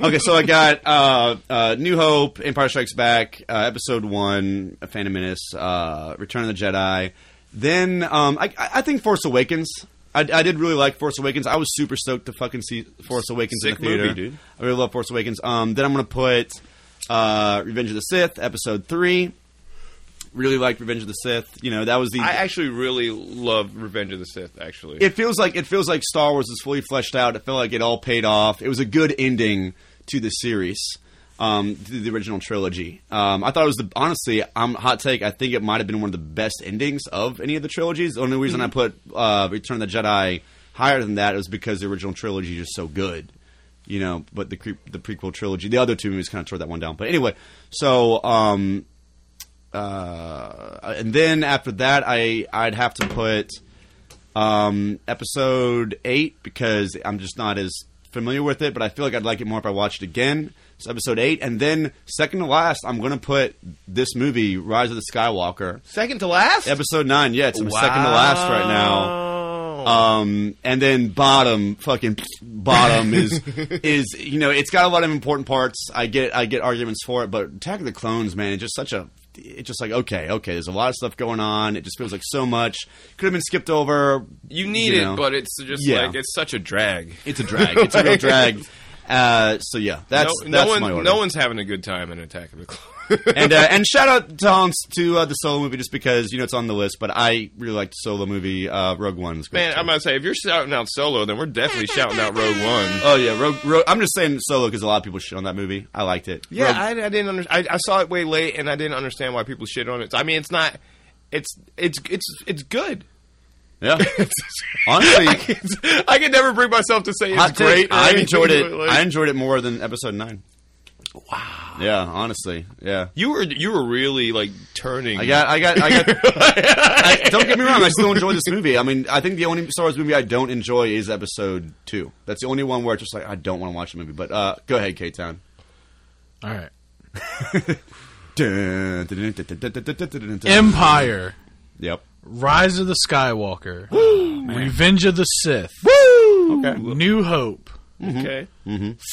okay, so I got uh, uh, New Hope, Empire Strikes Back, uh, Episode One, A Phantom Menace, uh, Return of the Jedi. Then um, I, I think Force Awakens. I, I did really like Force Awakens. I was super stoked to fucking see Force Awakens Sick in the theater. movie, dude. I really love Force Awakens. Um, then I'm gonna put uh, Revenge of the Sith, Episode Three. Really liked Revenge of the Sith. You know, that was the. I actually really love Revenge of the Sith. Actually, it feels like it feels like Star Wars is fully fleshed out. It felt like it all paid off. It was a good ending to the series, um, to the original trilogy. Um, I thought it was the honestly, I'm hot take. I think it might have been one of the best endings of any of the trilogies. The only reason I put uh, Return of the Jedi higher than that is because the original trilogy is just so good. You know, but the the prequel trilogy, the other two movies kind of tore that one down. But anyway, so um, uh, and then after that, I I'd have to put um, episode eight because I'm just not as familiar with it, but I feel like I'd like it more if I watched it again. It's episode eight, and then second to last, I'm going to put this movie, Rise of the Skywalker, second to last. episode nine. Yeah, it's second to last right now. Um, and then bottom, fucking bottom is is you know it's got a lot of important parts. I get I get arguments for it, but Attack of the Clones, man, it's just such a it's just like okay, okay. There's a lot of stuff going on. It just feels like so much could have been skipped over. you need you it, but it's just Yeah. like it's such a drag. It's a drag. It's a real drag. Uh, so yeah, that's no, that's no one, my order. no one's having a good time in Attack of the Clones. and uh, and shout out to Hans to uh, the solo movie just because you know it's on the list. But I really like the solo movie. Uh, Rogue One. Man, too. I'm gonna say if you're shouting out Solo, then we're definitely shouting out Rogue One. Oh yeah, Rogue, Rogue, I'm just saying solo because a lot of people shit on that movie. I liked it. Yeah, Rogue- I, I didn't. Under, I, I saw it way late, and I didn't understand why people shit on it. I mean, it's not. It's it's it's it's good. Yeah. Honestly, I can, I can never bring myself to say it's great. I enjoyed it. like- I enjoyed it more than Episode Nine. Wow. Yeah, honestly, yeah. you were you were really like turning. I got, I got, I got. I, don't get me wrong. I still enjoy this movie. I mean, I think the only Star Wars movie I don't enjoy is Episode Two. That's the only one where it's just like I don't want to watch the movie. But uh, go ahead, K Town. All right. Empire. Yep. Empire, Rise of the Skywalker, Revenge of the Sith, Okay. New Hope, okay.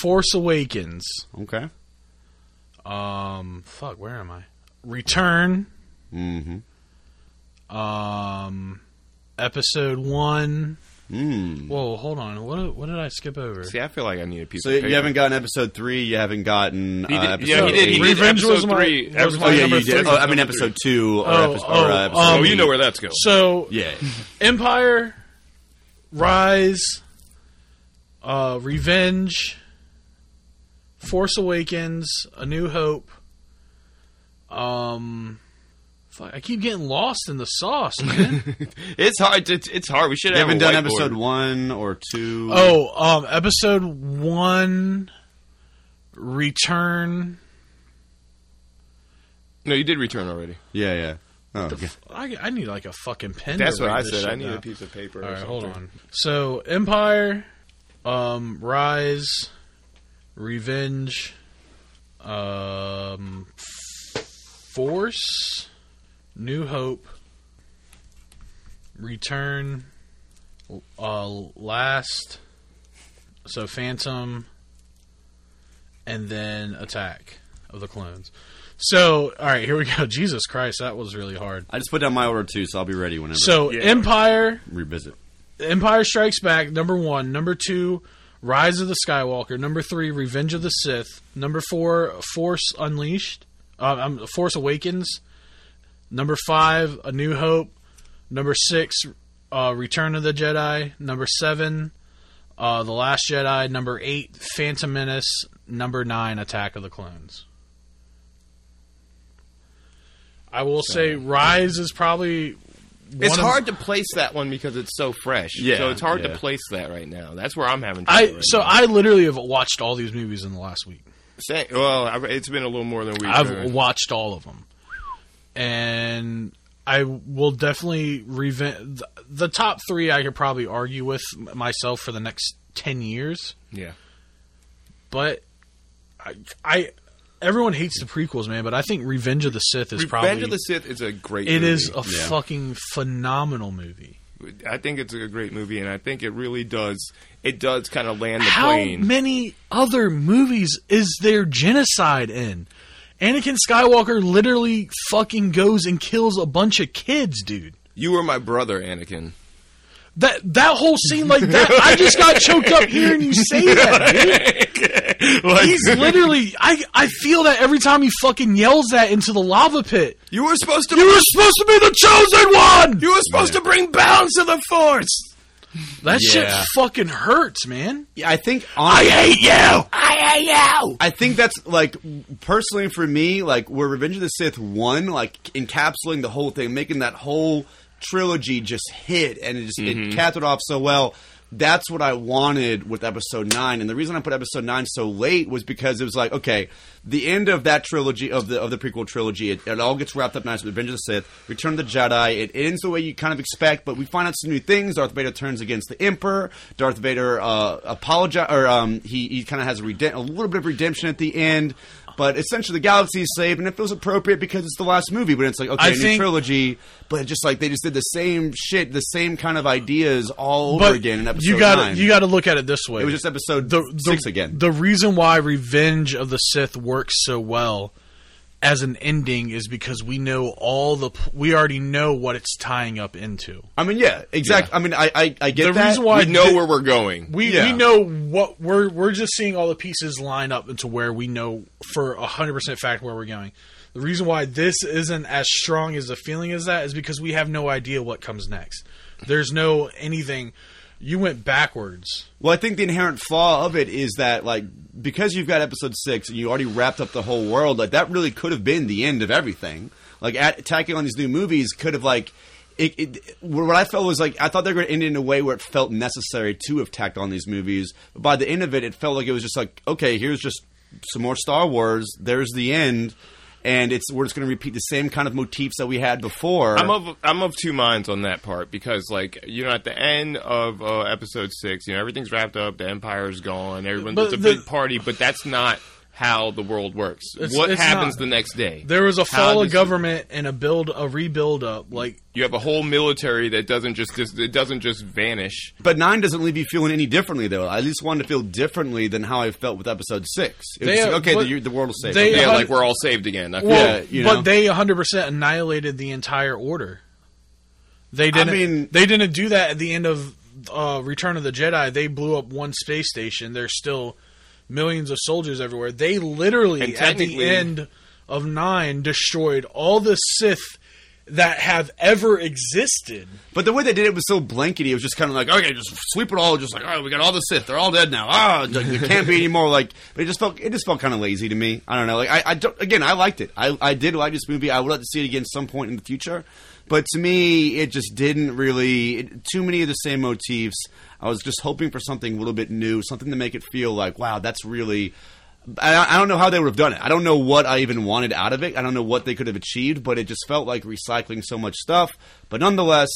Force Awakens. Okay. Um, fuck, where am I? Return. Mm-hmm. Um, Episode One. Mm. Whoa, hold on. What what did I skip over? See, I feel like I need a piece. So of paper. you haven't gotten episode three. You haven't gotten uh, He did- episode yeah, he did. He did Revenge was episode my- three. was Episode- my Oh yeah, you did. three. Oh, I mean episode two or, Oh, episode, oh, or uh, episode um, Oh, you know where that's going. So Yeah. Empire, Rise, uh, Revenge, Force Awakens, A New Hope. Um, fuck, I keep getting lost in the sauce, man. It's hard. To, it's hard. We should have haven't a done whiteboard. episode one or two. oh, um, episode one, Return. No, you did return already. yeah, yeah. Oh, okay. I, I need like a fucking pen. That's to what I said. I need down. a piece of paper. All or right, hold on. So Empire, um, Rise, Revenge, um, Force, New Hope, Return, uh, Last, so Phantom, and then Attack of the Clones. So, all right, here we go. Jesus Christ, that was really hard. I just put down my order too, so I'll be ready whenever. So, Yeah. Empire, revisit. Empire Strikes Back, number one. Number two, Rise of the Skywalker. Number three, Revenge of the Sith. Number four, Force Unleashed. Uh, um, Force Awakens. Number five, A New Hope. Number six, uh, Return of the Jedi. Number seven, uh, The Last Jedi. Number eight, Phantom Menace. Number nine, Attack of the Clones. I will say Rise is probably. It's one of- hard to place that one because it's so fresh. Yeah, so it's hard yeah. to place that right now. That's where I'm having trouble. I right so now. I literally have watched all these movies in the last week. Say- well, I've, it's been a little more than a week. I've uh, watched all of them, and I will definitely revent the, the top three. I could probably argue with myself for the next ten years, yeah. but I, I everyone hates the prequels, man. But I think Revenge of the Sith is Revenge probably Revenge of the Sith is a great. it movie. is a fucking phenomenal movie. I think it's a great movie, and I think it really does. It does kind of land the How plane. many other movies is there genocide in? Anakin Skywalker literally fucking goes and kills a bunch of kids, dude. you were my brother, Anakin. That that whole scene like that, I just got choked up hearing you say that, dude. like, He's literally. I I feel that every time he fucking yells that into the lava pit. you were supposed to. You were supposed to be the chosen one. you were supposed to bring balance to the force. That shit fucking hurts, man. Yeah, I think I hate you. I hate you. I think that's like personally for me, like where Revenge of the Sith one, like encapsulating the whole thing, making that whole trilogy just hit and it just it mm-hmm. capped it off so well. That's what I wanted with episode nine, and the reason I put episode nine so late was because it was like, okay, the end of that trilogy of the of the prequel trilogy, it, it all gets wrapped up nice with Revenge of the Sith, Return of the Jedi. It ends the way you kind of expect, but we find out some new things. Darth Vader turns against the Emperor. Darth Vader uh, apologize, or um, he he kind of has a, a little bit of redemption at the end. But essentially, the galaxy is saved, and it feels appropriate because it's the last movie. But it's like, okay, I new think- trilogy, but just like they just did the same shit, the same kind of ideas all over again in episode you got nine. you got to look at it this way. it was just episode the, the six again. The reason why Revenge of the Sith works so well as an ending is because we know all the we already know what it's tying up into. I mean, yeah, exactly. I mean, I I, I get The that. reason why We know where we're going. we Yeah. we know what we're we're just seeing all the pieces line up into where we know for a hundred percent fact where we're going. The reason why this isn't as strong as the feeling as that is because we have no idea what comes next. There's no anything. You went backwards. Well, I think the inherent flaw of it is that, like, because you've got episode six and you already wrapped up the whole world, like, that really could have been the end of everything. Like, at, attacking on these new movies could have, like, it, it, what I felt was like I thought they were going to end in a way where it felt necessary to have tacked on these movies. But by the end of it, it felt like it was just like, okay, here's just some more Star Wars. There's the end, and it's we're just going to repeat the same kind of motifs that we had before. I'm of I'm of two minds on that part because like you know at the end of uh, episode six, you know everything's wrapped up, the empire's gone, everyone But it's a the- big party, but that's not how the world works. It's- what it's happens not. the next day? There was a How fall of does- government and a build, a rebuild up. Like You have a whole military that doesn't just, just it doesn't just vanish. But nine doesn't leave you feeling any differently, though. I at least wanted to feel differently than how I felt with episode six. It was They, just uh, okay, the, the world is safe. they- Okay. Yeah, like we're all saved again. I Well, Yeah, you know? but they 100% annihilated the entire order. They didn't. mean- they didn't do that at the end of uh, Return of the Jedi. They blew up one space station. They're still millions of soldiers everywhere. They literally, at the end of nine, destroyed all the Sith that have ever existed. But the way they did it was so blankety. It was just kind of like, okay, just sweep it all. Just like, all right, we got all the Sith. They're all dead now. Ah, there can't be any more. Like, but it just felt, it just felt kind of lazy to me. I don't know. Like, I, I don't, again, I liked it. I, I did like this movie. I would like to see it again some point in the future. But to me, it just didn't really. It, too many of the same motifs. I was just hoping for something a little bit new, something to make it feel like, wow, that's really. I, I don't know how they would have done it. I don't know what I even wanted out of it. I don't know what they could have achieved, but it just felt like recycling so much stuff. But nonetheless,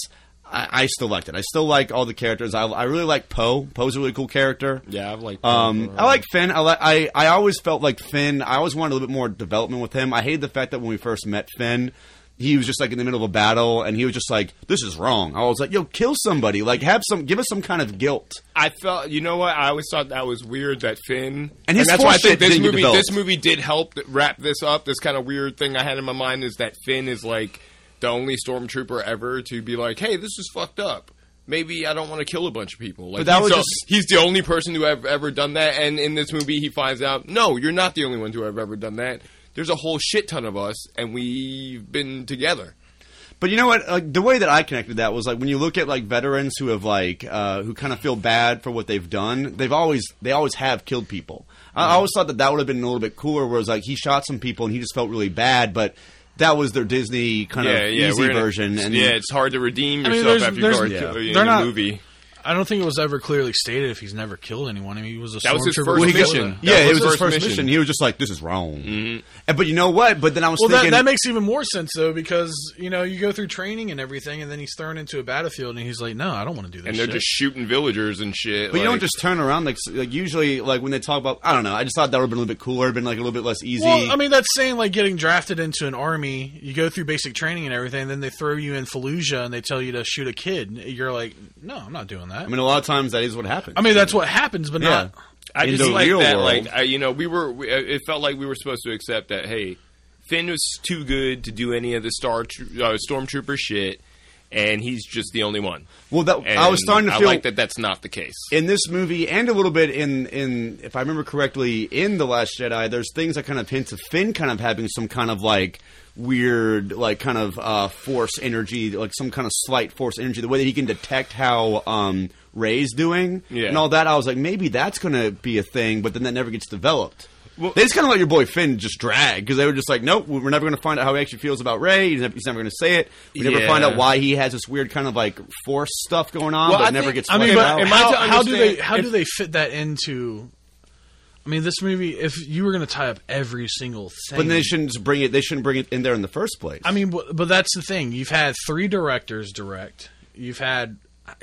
I, I still liked it. I still like all the characters. I, I really like Poe. Poe's a really cool character. Yeah, I've like. Um, I like Finn. I, I I always felt like Finn. I always wanted a little bit more development with him. I hated the fact that when we first met Finn, he was just like in the middle of a battle, and he was just like, "This is wrong." I was like, "Yo, kill somebody! Like, have some, give us some kind of guilt." I felt, you know what? I always thought that was weird that Finn, And his that's why I think this movie, this movie did help wrap this up. This kind of weird thing I had in my mind is that Finn is like the only stormtrooper ever to be like, "Hey, this is fucked up." Maybe I don't want to kill a bunch of people. Like But that was just- he's the only person who have ever done that. And in this movie, he finds out, no, you're not the only one to have ever done that. There's a whole shit ton of us, and we've been together. But you know what? Like the way that I connected that was like when you look at like veterans who have like uh, who kind of feel bad for what they've done. They've always they always have killed people. I I always thought that that would have been a little bit cooler. Whereas like he shot some people and he just felt really bad, but that was their Disney kind yeah, of yeah, easy we're a- version. and yeah, it's hard to redeem I mean, yourself there's- after you've there's- already yeah. killed in a movie. I don't think it was ever clearly stated if he's never killed anyone. I mean, he was a That was his first before mission. that. yeah, That it was was his first first mission. mission. He was just like, "This is wrong." Mm-hmm. And, but you know what? But then I was Well, that, thinking that makes even more sense though, because you know you go through training and everything, and then he's thrown into a battlefield, and he's like, "No, I don't want to do this." And they're shit." just shooting villagers and shit. But you don't just turn around like like usually like when they talk about I don't know. I just thought that would have been a little bit cooler, been like a little bit less easy. Well, I mean, that's saying like getting drafted into an army. You go through basic training and everything, and then they throw you in Fallujah and they tell you to shoot a kid. You're like, no, I'm not doing that. I mean, a lot of times that is what happens. I mean, that's what happens, but yeah. not. I in just the like real that. world. Like I, you know, we were. We, uh, it felt like we were supposed to accept that. Hey, Finn was too good to do any of the star tro- uh, stormtrooper shit, and he's just the only one. Well, that I was starting to I feel like that that's not the case. in this movie and a little bit in in if I remember correctly in the Last Jedi. There's things that kind of hint to Finn kind of having some kind of like weird like kind of uh, force energy, like some kind of slight force energy. The way that he can detect how um, Rey's doing Yeah. and all that. I was like, maybe that's going to be a thing, but then that never gets developed. Well- they just kind of let your boy Finn just drag because they were just like, nope, we're never going to find out how he actually feels about Ray. He's never, he's never going to say it. We never Yeah. find out why he has this weird kind of like force stuff going on, Well, but I it never think- gets. I mean, but out. am I how, to how do they how if- do they fit that into? I mean, this movie. If you were going to tie up every single thing, But they shouldn't bring it. They shouldn't bring it in there in the first place. I mean, but, but that's the thing. You've had three directors direct. You've had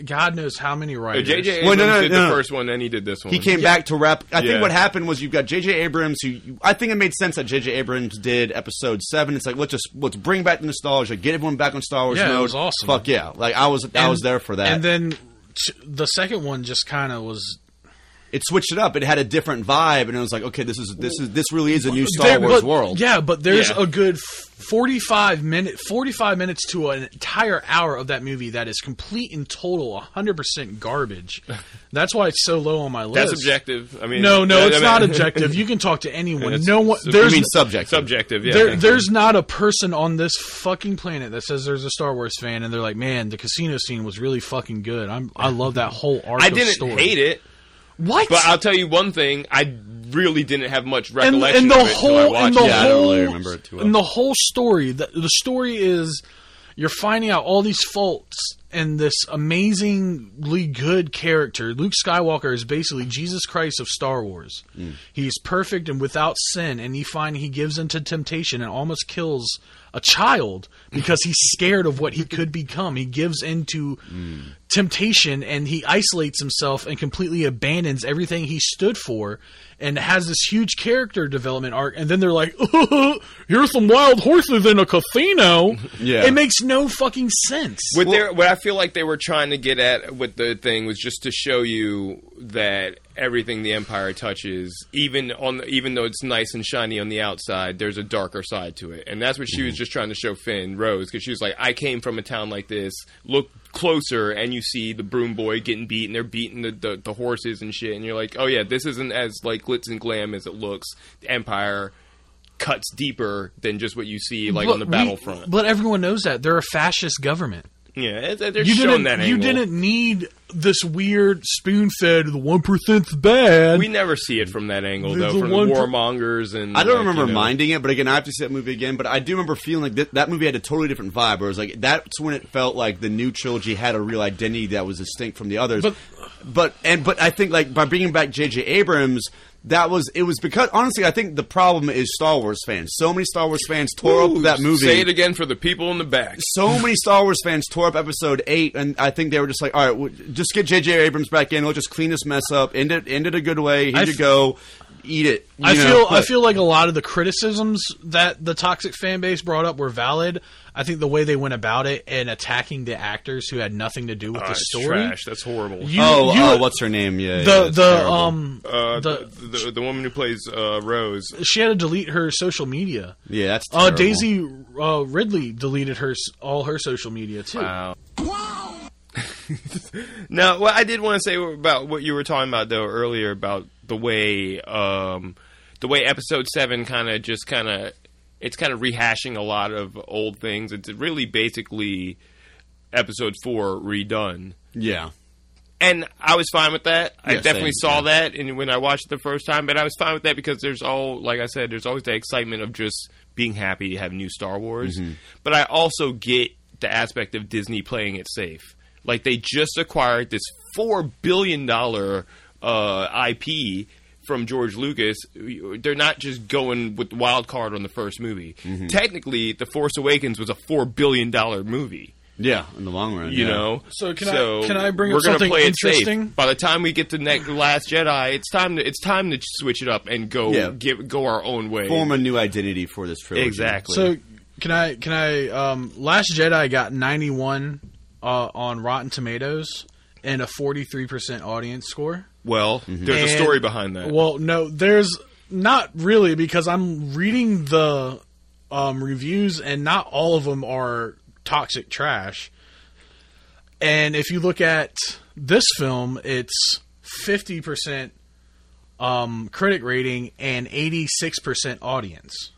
God knows how many writers. J.J. Well, Abrams no, no, did no, the no. first one, then he did this one. he came back to wrap. I Yeah. think what happened was you've got J.J. Abrams, who I think it made sense that J.J. Abrams did episode seven. It's like let's just let's bring back the nostalgia, get everyone back on Star Wars Yeah, it mode. was awesome. Fuck yeah! Like I was, I was there for that. And then t- the second one just kind of was it switched it up. It had a different vibe, and it was like, okay, this is this is this really is a new Star There- Wars but- world. Yeah, but there's Yeah. a good 45 minute 45 minutes to an entire hour of that movie that is complete and total 100% garbage. That's why it's so low on my list. That's objective. I mean, No, no, I it's mean- not objective. You can talk to anyone. No one there's I mean subject. Subjective, yeah. there, there's not a person on this fucking planet that says there's a Star Wars fan and they're like, man, the casino scene was really fucking good. I'm, I love that whole arc. I didn't story. hate it, What? but I'll tell you one thing: I really didn't have much recollection and the of it till I whole, watched and the it. Yeah, I don't whole, really remember it too well. and the whole story. The, the story is you're finding out all these faults and this amazingly good character. Luke Skywalker is basically Jesus Christ of Star Wars. Mm. He's perfect and without sin, and you find he gives into temptation and almost kills a child because he's scared of what he could become. He gives into Mm. Temptation and he isolates himself and completely abandons everything he stood for and has this huge character development arc. And then they're like here's some wild horses in a casino. Yeah. it makes no fucking sense. What they what I feel like they were trying to get at with the thing was just to show you that everything the Empire touches, even on the, even though it's nice and shiny on the outside, there's a darker side to it, and that's what she was mm-hmm. just trying to show Finn Rose because she was like, I came from a town like this. Look closer, and you see the broom boy getting beat, and they're beating the, the the horses and shit, and you're like, oh yeah, this isn't as like glitz and glam as it looks. The Empire cuts deeper than just what you see like on the But we- battlefront. but everyone knows that they're a fascist government yeah, they're you showing didn't that you didn't need this weird spoon-fed the 1%'s bad We never see it from that angle, The- though, the from the per- warmongers and. I don't like, remember you know- minding it, but again, I have to see that movie again. But I do remember feeling like that, that movie had a totally different vibe. Where it was like that's when it felt like the new trilogy had a real identity that was distinct from the others. But- but and but I think like by bringing back J.J. Abrams, that was it was because honestly, I think the problem is Star Wars fans. So many Star Wars fans tore Ooh, up that movie. Say it again for the people in the back. so many Star Wars fans tore up Episode Eight, and I think they were just like, "All right, well, just get J.J. Abrams back in. We'll just clean this mess up. End it, end it a good way. Here I you f- go, eat it." I know, feel I feel like a lot of the criticisms that the toxic fan base brought up were valid. I think the way they went about it and attacking the actors who had nothing to do with Oh, the it's story. trash. That's horrible. You, oh, you- oh, what's her name? Yeah, yeah, the it's the terrible. um uh, the- the, the the woman who plays uh, Rose. she had to delete her social media. yeah, that's Uh. Daisy uh, Ridley deleted her all her social media too. Wow. now, what I did want to say about what you were talking about though earlier about the way um, the way Episode Seven kind of just kind of it's kind of rehashing a lot of old things. It's really basically Episode Four redone. Yeah, and I was fine with that. I definitely same, saw yeah. that, and when I watched it the first time, but I was fine with that because there's all, like I said, there's always the excitement of just being happy to have new Star Wars. Mm-hmm. But I also get the aspect of Disney playing it safe. Like they just acquired this four billion dollar uh, IP from George Lucas. They're not just going with the wild card on the first movie. Mm-hmm. Technically, The Force Awakens was a four billion dollar movie yeah. In the long run, you yeah. know. So can I- can I bring we're up something play it safe. interesting? By the time we get to next Last Jedi, it's time to it's time to switch it up and go Yeah. give go our own way. form a new identity for this trilogy. exactly. So can I can I um, Last Jedi got 91 uh, on Rotten Tomatoes and a 43% audience score. Well, there's a story behind that. Well, no, there's not really because I'm reading the um, reviews and not all of them are toxic trash. and if you look at this film, it's fifty percent um, critic rating and eighty six percent audience.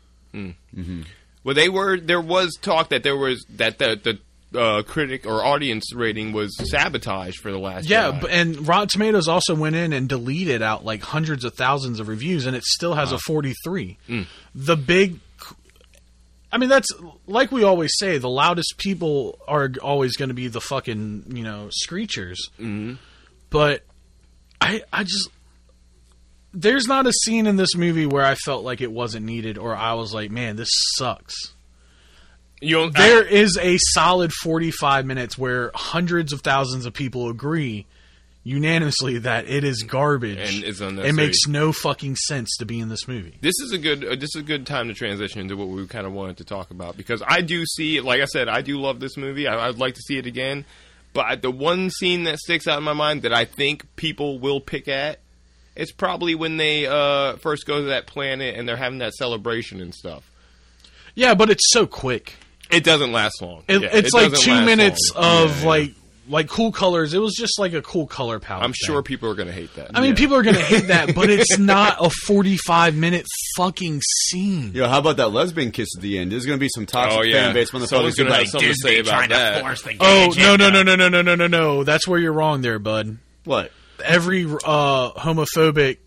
Well, they were. There was talk that there was that the the uh, critic or audience rating was sabotaged for the last. Yeah, Jedi. and Rotten Tomatoes also went in and deleted out like hundreds of thousands of reviews, and it still has a 43. The big, I mean, that's like we always say: the loudest people are always going to be the fucking you know screechers. Mm-hmm. But I, I just there's not a scene in this movie where I felt like it wasn't needed, or I was like, man, this sucks. You There is a solid 45 minutes where hundreds of thousands of people agree unanimously that it is garbage. And it makes no fucking sense to be in this movie. this is a good uh, this is a good time to transition into what we kind of wanted to talk about because I do see like I said I do love this movie. I, I'd like to see it again. But the one scene that sticks out in my mind that I think people will pick at it's probably when they uh, first go to that planet and they're having that celebration and stuff. Yeah, but it's so quick. It doesn't last long It, Yeah, it's it like two minutes long. of Yeah, yeah. like like cool colors. It was just like a cool color palette. I'm thing. sure people are going to hate that I mean, people are gonna hate that, but it's not a 45 minute fucking scene. Yo, how about that lesbian kiss at the end? There's going to be some toxic Oh, yeah. fan base when the Someone's public's gonna like, have something to say about that. Oh no no no no no no no no no! That's where you're wrong there, bud. what? Every uh, homophobic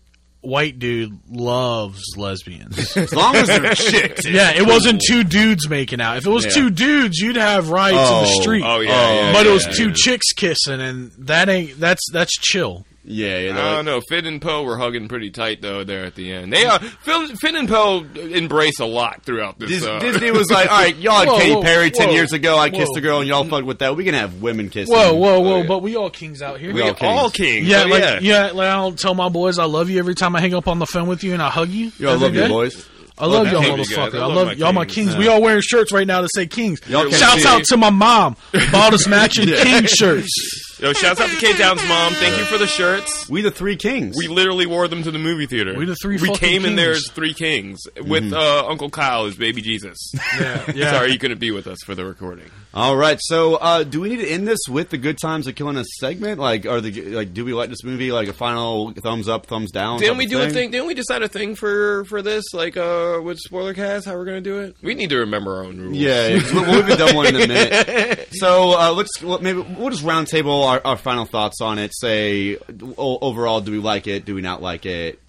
white dude loves lesbians. As long as they're chicks. yeah, it wasn't two dudes making out. If it was Yeah. two dudes, you'd have riots in the Oh, street. oh yeah, Oh, yeah, but yeah, it was two chicks kissing, and that ain't that's that's chill. Yeah, yeah. I don't like- know. Finn and Poe were hugging pretty tight though there at the end. They are Finn, Finn and Poe embrace a lot throughout this. Dis- uh, Disney was like, all right, y'all had Whoa, Katy whoa, Perry 10 whoa, years ago. I kissed whoa. a girl and y'all fucked with that. We can have women kissing. Whoa, whoa, whoa! Oh, yeah. But we all kings out here. we all all, all kings. kings. yeah, Oh, like yeah. yeah, like I'll tell my boys I love you every time I hang up on the phone with you and I hug you. Yo, I love you, boys. I love that y'all, can't be good. motherfucker. I I love love y'all, my kings. kings. We all wearing shirts right now that say kings. Y'all Shouts out it. to my mom. Bought us matching king shirts. Yo, shouts out to K Town's mom. Thank you for the shirts. We the three kings. We literally wore them to the movie theater. We the three We fucking came in there as three kings with uh, Uncle Kyle as baby Jesus. Yeah, yeah. Sorry, you couldn't be with us for the recording. All right, so uh, do we need to end this with the good times of killing us segment? Like, are the like, do we like this movie? Like a final thumbs up, thumbs down? Didn't we of do a thing? Didn't we decide a thing for for this? Like uh, with spoiler cast, how we're gonna do it? We need to remember our own rules. Yeah, yeah 'cause we- we'll be done one in a minute. So uh, let's well, maybe we'll just roundtable our, our final thoughts on it. Say o- overall, do we like it? Do we not like it?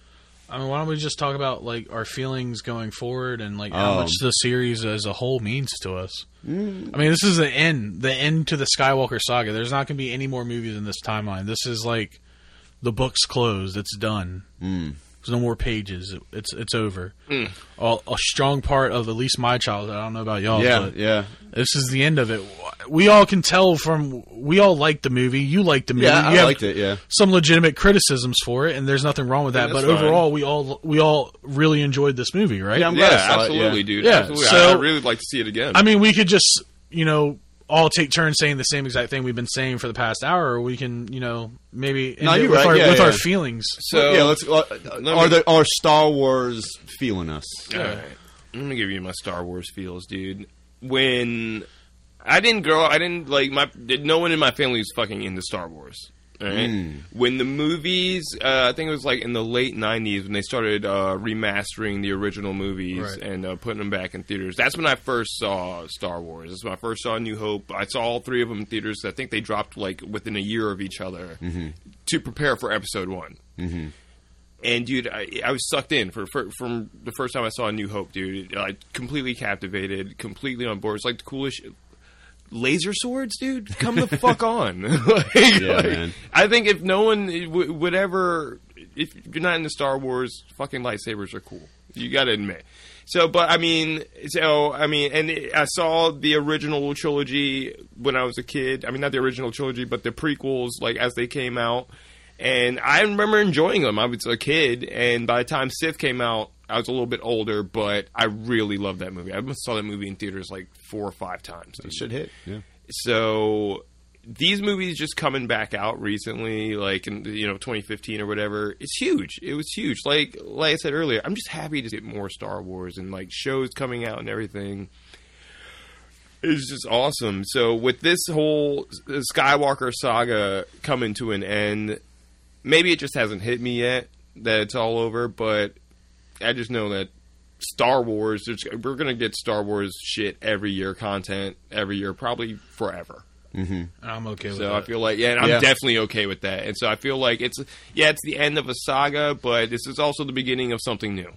I mean, why don't we just talk about like our feelings going forward and like how Oh. much the series as a whole means to us? Mm. I mean, this is the end, the end to the Skywalker saga. There's not going to be any more movies in this timeline. This is like the book's closed. It's done. Mm. There's no more pages. It's it's over. Hmm. A, a strong part of at least my childhood. I don't know about y'all. yeah, but yeah, this is the end of it. We all can tell from we all liked the movie. You liked the movie. yeah. I You have liked it. Yeah, Some legitimate criticisms for it, and there's nothing wrong with that. Yeah, but fine. overall, we all we all really enjoyed this movie, right? Yeah, I'm yeah, glad I it, absolutely, yeah. dude. Yeah, absolutely. I, so- I really like to see it again. I mean, we could just you know all take turns saying the same exact thing we've been saying for the past hour, or we can you know maybe end No, it you're with, right. our, Yeah, with yeah. our feelings. so yeah. Let's. Uh, me- are the are Star Wars feeling us? All right. I'm gonna give you my Star Wars feels, dude. When I didn't grow I didn't like my. No one in my family was fucking into Star Wars. Right. Mm. When the movies, uh, I think it was like in the late '90s when they started uh, remastering the original movies Right. and uh, putting them back in theaters. That's when I first saw Star Wars. That's when I first saw New Hope. I saw all three of them in theaters. I think they dropped like within a year of each other to prepare for Episode One. And dude, I, I was sucked in for, for from the first time I saw A New Hope, dude. I completely captivated, completely on board. It's like the coolest. Laser swords, dude, come the fuck on! like, like, man. I think if no one w- would ever, if you're not into Star Wars, fucking lightsabers are cool. You got to admit. So, but I mean, so I mean, and I saw the original trilogy when I was a kid. I mean, not the original trilogy, but the prequels, like as they came out. And I remember enjoying them. I was a kid, and by the time Sith came out, I was a little bit older, but I really loved that movie. I saw that movie in theaters like four or five times. It should hit. Yeah. So these movies just coming back out recently, like in you know 2015 or whatever, it's huge. It was huge. Like like I said earlier, I'm just happy to get more Star Wars and like shows coming out and everything. It's just awesome. So with this whole Skywalker saga coming to an end, maybe it just hasn't hit me yet that it's all over, but I just know that Star Wars, we're gonna get Star Wars shit every year, content every year, probably forever. I'm okay with So that. I feel like, yeah, and I'm Yeah. definitely okay with that. And so I feel like it's, yeah, it's the end of a saga, but this is also the beginning of something new.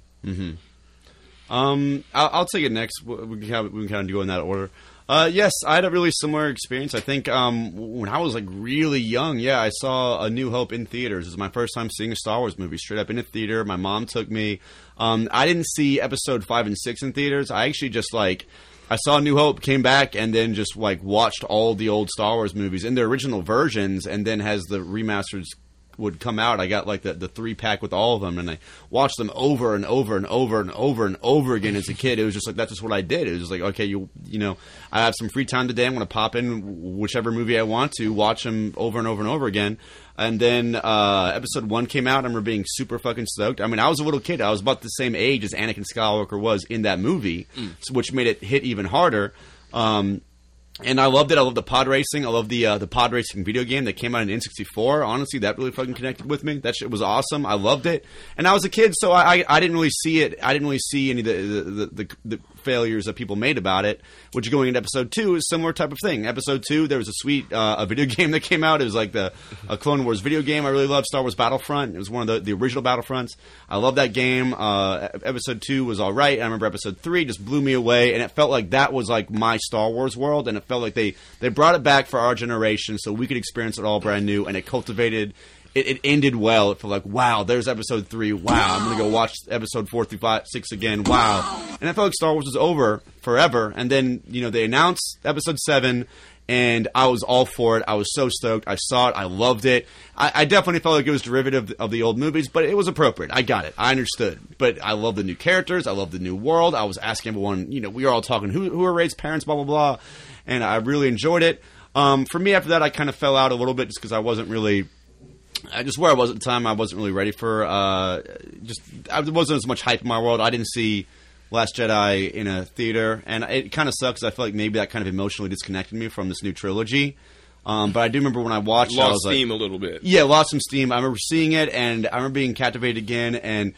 Um, I'll, I'll take it next. We we can kind of, we can kind of go in that order. Uh, yes, I had a really similar experience. I think um, when I was like really young, yeah, I saw A New Hope in theaters. It was my first time seeing a Star Wars movie straight up in a theater. My mom took me. Um, I didn't see Episode five and six in theaters. I actually just like I saw New Hope, came back, and then just like watched all the old Star Wars movies in their original versions, and then has the remasters would come out, I got like the, the three pack with all of them, and I watched them over and over and over and over and over again as a kid. It was just like that's just what I did. It was just like okay, you you know, I have some free time today. I'm going to pop in whichever movie I want to, watch them over and over and over again. And then uh, episode one came out. I remember being super fucking stoked. I mean, I was a little kid. I was about the same age as Anakin Skywalker was in that movie, so, which made it hit even harder. Um, and I loved it. I love the pod racing. I love the uh, the pod racing video game that came out in N64. Honestly, that really fucking connected with me. That shit was awesome. I loved it. And I was a kid, so I, I, I didn't really see it. I didn't really see any of the the, the, the, the failures that people made about it. Which going into episode two is similar type of thing. Episode two, there was a sweet uh, a video game that came out. It was like the a Clone Wars video game. I really loved Star Wars Battlefront. It was one of the, the original Battlefronts. I love that game. Uh, episode two was all right. I remember episode three just blew me away, and it felt like that was like my Star Wars world, and it felt like they they brought it back for our generation so we could experience it all brand new, and it cultivated. It, it ended well. It felt like wow. There's episode three. Wow, I'm gonna go watch episode four through five, six again. Wow, and I felt like Star Wars was over forever. And then you know they announced episode seven, and I was all for it. I was so stoked. I saw it. I loved it. I, I definitely felt like it was derivative of the old movies, but it was appropriate. I got it. I understood. But I love the new characters. I love the new world. I was asking everyone. You know, we were all talking who who are Rey's parents, blah blah blah, and I really enjoyed it. Um, for me, after that, I kind of fell out a little bit just because I wasn't really. I just where I was at the time, I wasn't really ready for. Uh, just I, there wasn't as much hype in my world. I didn't see Last Jedi in a theater, and it kind of sucks. I feel like maybe that kind of emotionally disconnected me from this new trilogy. Um, but I do remember when I watched, it, I Lost was like, steam a little bit. yeah, lost some steam. I remember seeing it, and I remember being captivated again. And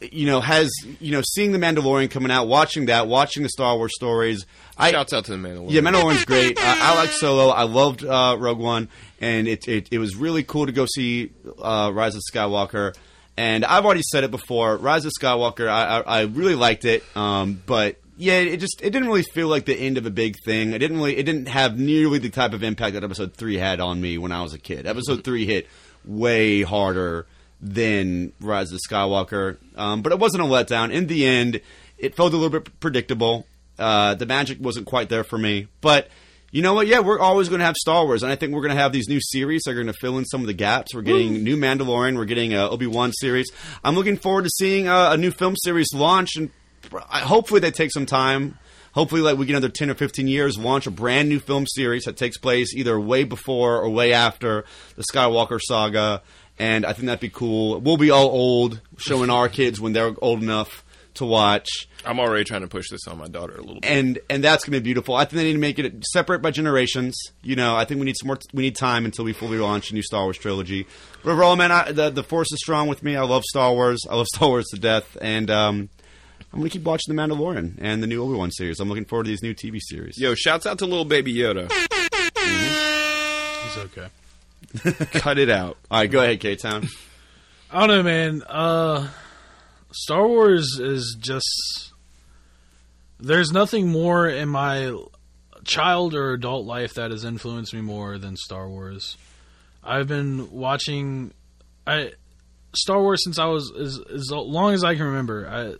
you know, has you know, seeing the Mandalorian coming out, watching that, watching the Star Wars stories. I Shouts out to the Mandalorian. yeah, Mandalorian's great. I, I like Solo. I loved uh, Rogue One, and it, it it was really cool to go see uh, Rise of Skywalker. And I've already said it before. Rise of Skywalker, I, I, I really liked it, um, but yeah, it just it didn't really feel like the end of a big thing. It didn't really it didn't have nearly the type of impact that Episode Three had on me when I was a kid. Episode Three hit way harder than Rise of Skywalker, um, but it wasn't a letdown. In the end, it felt a little bit predictable. Uh, the magic wasn't quite there for me, but you know what? Yeah, we're always going to have Star Wars, and I think we're going to have these new series that are going to fill in some of the gaps. We're getting new Mandalorian, we're getting a Obi Wan series. I'm looking forward to seeing uh, a new film series launch, and hopefully they take some time. Hopefully, like we get another ten or fifteen years, launch a brand new film series that takes place either way before or way after the Skywalker saga, and I think that'd be cool. We'll be all old, showing our kids when they're old enough to watch I'm already trying to push this on my daughter a little bit. and and that's going to be beautiful. I think they need to make it separate by generations. You know, I think we need some more. We need time until we fully launch a new Star Wars trilogy. But overall, man, I, the the force is strong with me. I love Star Wars. I love Star Wars to death, and um, I'm going to keep watching the Mandalorian and the new Obi Wan series. I'm looking forward to these new TV series. Yo, shouts out to little baby Yoda. He's okay. Cut it out. All right, go ahead, K Town. I don't know, man. Uh, Star Wars is just. There's nothing more in my child or adult life that has influenced me more than Star Wars. I've been watching I Star Wars since I was as as long as I can remember. I,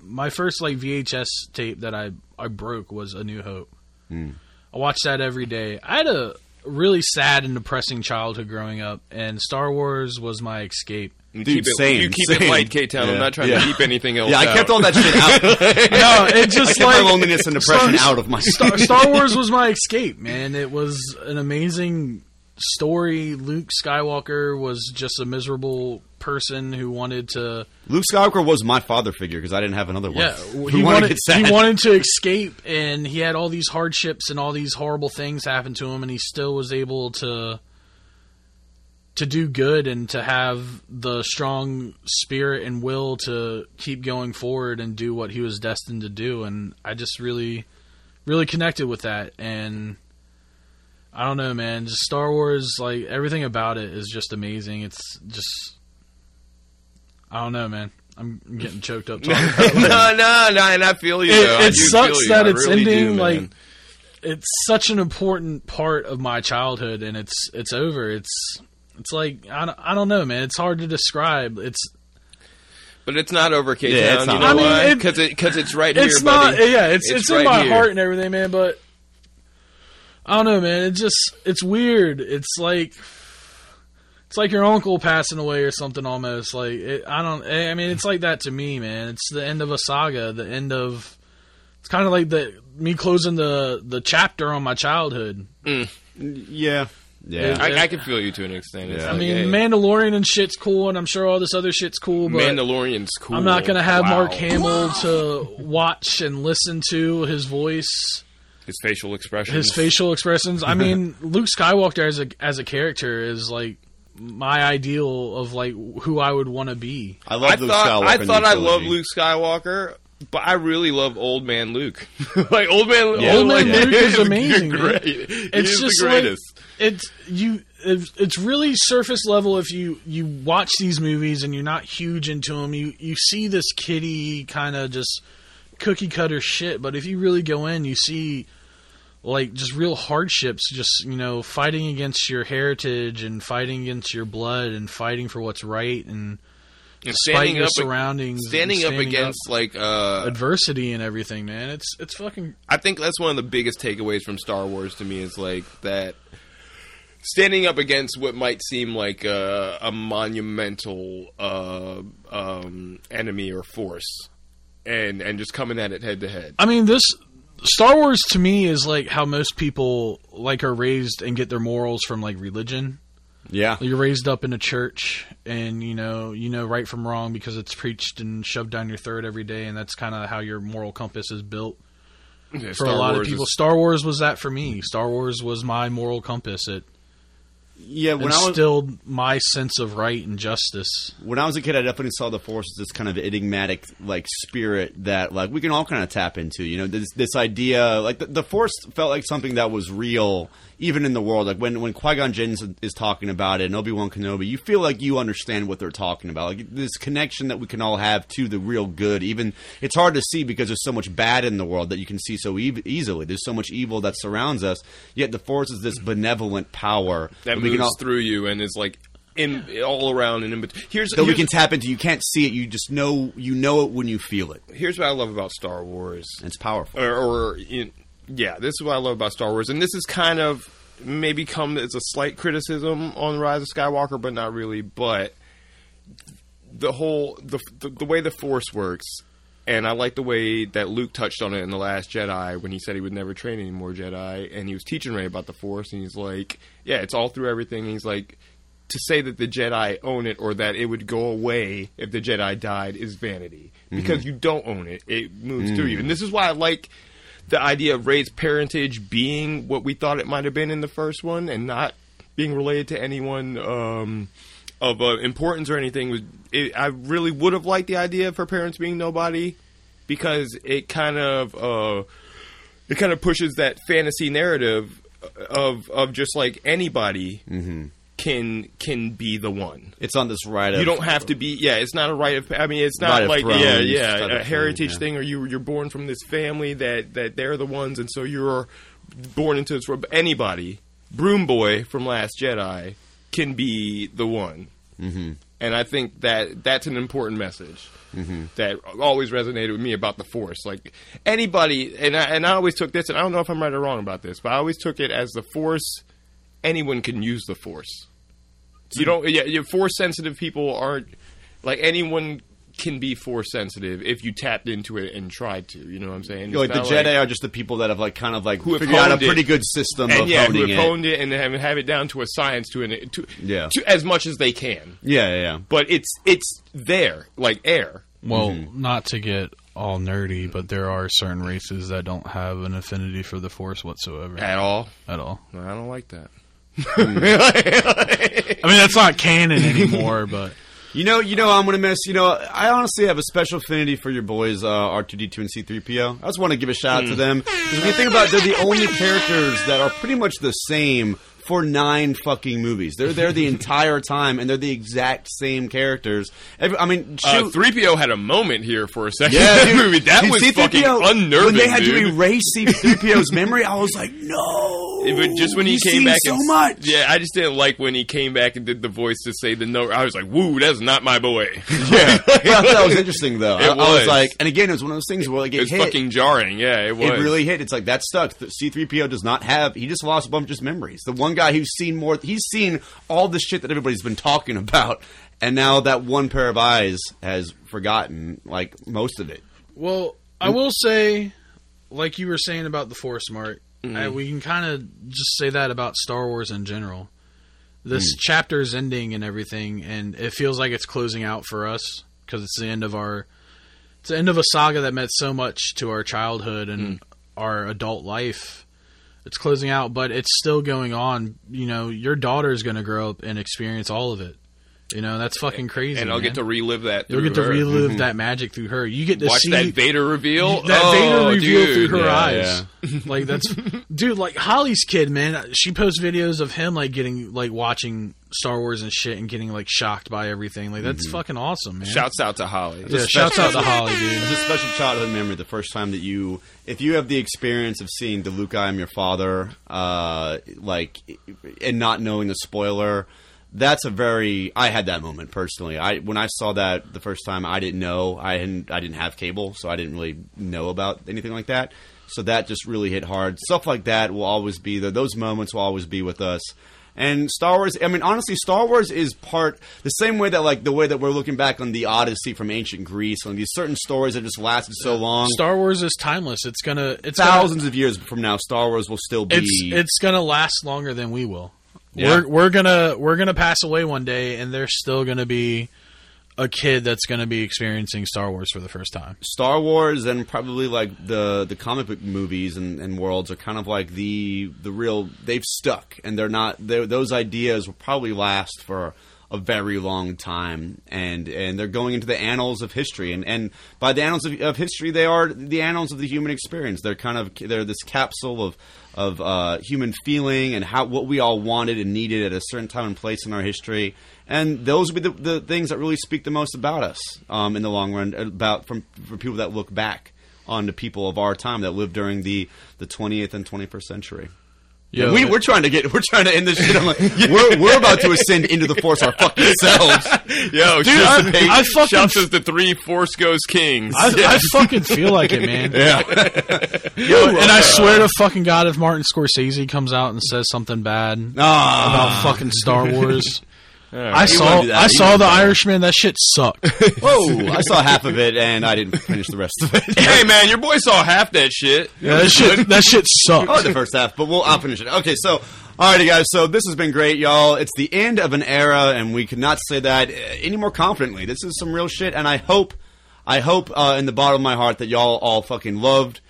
my first like VHS tape that I I broke was A New Hope. Hmm. I watched that every day. I had a really sad and depressing childhood growing up, and Star Wars was my escape. You Dude, keep it, same, you keep same. it light, K Town. Yeah. I'm not trying Yeah. to keep anything else Yeah, I out. kept all that shit out. no, it I just kept like my loneliness and depression Star- out of my Star, Star Wars was my escape, man. It was an amazing story. Luke Skywalker was just a miserable person who wanted to. Luke Skywalker was my father figure because I didn't have another one. Yeah, he wanted to wanted he wanted to escape, and he had all these hardships and all these horrible things happen to him, and he still was able to to do good and to have the strong spirit and will to keep going forward and do what he was destined to do. And I just really, really connected with that. And I don't know, man. Just Star Wars, like everything about it is just amazing. It's just, I don't know, man. I'm getting choked up talking about no, no, no, and I feel you. It- it sucks you. that I it's really ending, man. like, it's such an important part of my childhood and it's it's over it's it's like I don't, I don't know man it's hard to describe it's But it's not over, K Yeah, it's Town. You not know I mean, why? Because it, cause it's right here. it's here, not buddy. yeah it's it's, in right my here. heart and everything man but I don't know man it just it's weird it's like it's like your uncle passing away or something almost like it, I don't I mean it's like that to me man it's the end of a saga the end of it's kind of like the me closing the the chapter on my childhood mm. yeah, yeah. I, I can feel you to an extent. It's Yeah. I mean, hey, Mandalorian and shit's cool, and I'm sure all this other shit's cool, but Mandalorian's cool. I'm not gonna have Wow. Mark Hamill to watch and listen to his voice, His facial expressions. his facial expressions. I mean, Luke Skywalker as a as a character is like my ideal of like who I would want to be. I love I Luke thought Skywalker. I in thought I trilogy. loved Luke Skywalker, but I really love Old Man Luke. like Old Man, Yeah. Old Man Man Luke is amazing. Great. He It's is just the like greatest. it's you. It's, it's really surface level if you you watch these movies and you're not huge into them. You you see this kitty kind of just cookie cutter shit, but if you really go in, you see like just real hardships. Just you know, fighting against your heritage and fighting against your blood and fighting for what's right and And standing your up, surroundings, and standing up against like uh, adversity and everything, man. It's it's fucking I think that's one of the biggest takeaways from Star Wars to me is like that standing up against what might seem like a, a monumental uh, um, enemy or force, and and just coming at it head to head. I mean, this Star Wars to me is like how most people like are raised and get their morals from like religion. Yeah, You're raised up in a church, and you know you know right from wrong because it's preached and shoved down your throat every day, and that's kind of how your moral compass is built for Star a lot Wars of people. is- Star Wars was that for me. Star Wars was my moral compass. It yeah. When I was instilled my sense of right and justice. when I was a kid, I definitely saw the Force as this kind of enigmatic, like spirit that like we can all kind of tap into. You know, this this idea, like the, the Force felt like something that was real, even in the world. Like when when Qui Gon Jinn is, talking about it, and Obi Wan Kenobi, you feel like you understand what they're talking about. Like this connection that we can all have to the real good. Even it's hard to see because there's so much bad in the world that you can see so e- easily. There's so much evil that surrounds us. Yet the Force is this benevolent power that we moves all, through you and is like in all around and in between. Here's that we can tap into. You can't see it. You just know. You know it when you feel it. here's what I love about Star Wars. It's powerful. or, or in, yeah, this is what I love about Star Wars, and this is kind of maybe come as a slight criticism on Rise of Skywalker, but not really. But the whole the the, the way the Force works, and I like the way that Luke touched on it in the Last Jedi when he said he would never train any more Jedi, and he was teaching Rey about the Force, and he's like, yeah, it's all through everything. And he's like. To say that the Jedi own it or that it would go away if the Jedi died is vanity because mm-hmm. you don't own it; it moves through you. Mm. And this is why I like the idea of Rey's parentage being what we thought it might have been in the first one, and not being related to anyone um, of uh, importance or anything. It, I really would have liked the idea of her parents being nobody because it kind of uh, it kind of pushes that fantasy narrative of of just like anybody can can be the one. It's on this right. Of, You don't have to be. Yeah, it's not a right of. I mean, it's not of like yeah, yeah, a thing, heritage yeah. thing, or you you're born from this family that that they're the ones, and so you're born into this. world. Anybody, Broom Boy from Last Jedi, can be the one, mm-hmm. and I think that that's an important message. Mm-hmm. That always resonated with me about the Force. Like anybody, and I, and I always took this, and I don't know if I'm right or wrong about this, but I always took it as the Force. Anyone can use the Force. You don't. Yeah, your force sensitive people aren't like anyone can be force sensitive if you tapped into it and tried to. You know what I'm saying? You know, like It's the not Jedi are just the people that have like kind of like Who have figured out a honed it. pretty good system and of yeah, who honing have it. honed it and have, have it down to a science to an to, Yeah. to as much as they can. Yeah, yeah, yeah. But it's it's there like air. Well, Mm-hmm. not to get all nerdy, but there are certain races that don't have an affinity for the Force whatsoever At all, at all. I don't like that. I mean, that's not canon anymore, but You know, you know, I'm gonna miss. You know, I honestly have a special affinity for your boys, uh, R2D2 and C3PO. I just want to give a shout out to them because when you think about, it, they're the only characters that are pretty much the same for nine fucking movies. They're there the entire time, and they're the exact same characters. Every, I mean, Uh, 3PO had a moment here for a second. yeah, dude. movie that was C-3PO fucking unnerving. When they had dude. to erase C3PO's memory, I was like, no. But just when he came back, so and, much. Yeah, I just didn't like when he came back and did the voice to say the no. I was like, "Woo, that's not my boy." Yeah, I thought that was interesting though. I, It I was was. like, and again, it was one of those things where like it it, was hit. fucking jarring. Yeah, it was. It really hit. It's like that stuck. C three PO does not have. He just lost a bunch of his memories. The one guy who's seen more. He's seen all the shit that everybody's been talking about, and now that one pair of eyes has forgotten like most of it. well, I will say, like you were saying about the Force, Mark, uh, we can kind of just say that about Star Wars in general. This chapter's ending and everything, and it feels like it's closing out for us because it's the end of our. It's the end of a saga that meant so much to our childhood and our adult life. It's closing out, but it's still going on. You know, your daughter is going to grow up and experience all of it. You know, that's fucking crazy. and I'll man. get to relive that. You'll get to her. relive that magic through her. You get to Watch see that Vader reveal. that oh, Vader reveal dude. through her Yeah, eyes. like that's dude. Like Holly's kid, man. She posts videos of him like getting like watching Star Wars and shit and getting like shocked by everything. Like that's fucking awesome, man. Shouts out to Holly. yeah, shouts out to Holly, dude. It's a special childhood memory. The first time that you, if you have the experience of seeing the Luke I am your father, uh, like, and not knowing the spoiler, that's a very. I had that moment personally. I when I saw that the first time, I didn't know. I hadn't. I didn't have cable, so I didn't really know about anything like that. So that just really hit hard. Stuff like that will always be there. Those moments will always be with us. And Star Wars, I mean, honestly, Star Wars is part the same way that, like, the way that we're looking back on the Odyssey from ancient Greece, on these certain stories that just lasted so long. Star Wars is timeless. It's gonna it's Thousands of years from now, Star Wars will still be. It's it's gonna last longer than we will. Yeah. We're we're gonna we're gonna pass away one day, and there's still gonna be a kid that's gonna be experiencing Star Wars for the first time. Star Wars and probably like the the comic book movies and, and worlds are kind of like the the real they've stuck and they're not they're, those ideas will probably last for a very long time and and they're going into the annals of history and and by the annals of, of history they are the annals of the human experience they're kind of they're this capsule of of uh, human feeling and how what we all wanted and needed at a certain time and place in our history and those would be the, the things that really speak the most about us um, in the long run about from for people that look back on the people of our time that lived during the the 20th and 21st century. Yeah, we, we're trying to get we're trying to end this shit. I'm like, we're we're about to ascend into the force our fucking selves. Yo, Dude, I- I fucking- shouts as the three Force Ghost Kings. I, I fucking feel like it, man. Yeah, Yo, and I swear to fucking God, if Martin Scorsese comes out and says something bad ah, about fucking Star Wars, I saw wouldn't do that. I He saw the that. Irishman. That shit sucked. whoa! I saw half of it and I didn't finish the rest of it. hey man, your boy saw half that shit. Yeah, that shit that shit I like sucked. the first half, but we'll I'll finish it. Okay, so alrighty guys, so this has been great, y'all. It's the end of an era, and we could not say that uh, any more confidently. This is some real shit, and I hope, I hope uh, in the bottom of my heart that y'all all fucking loved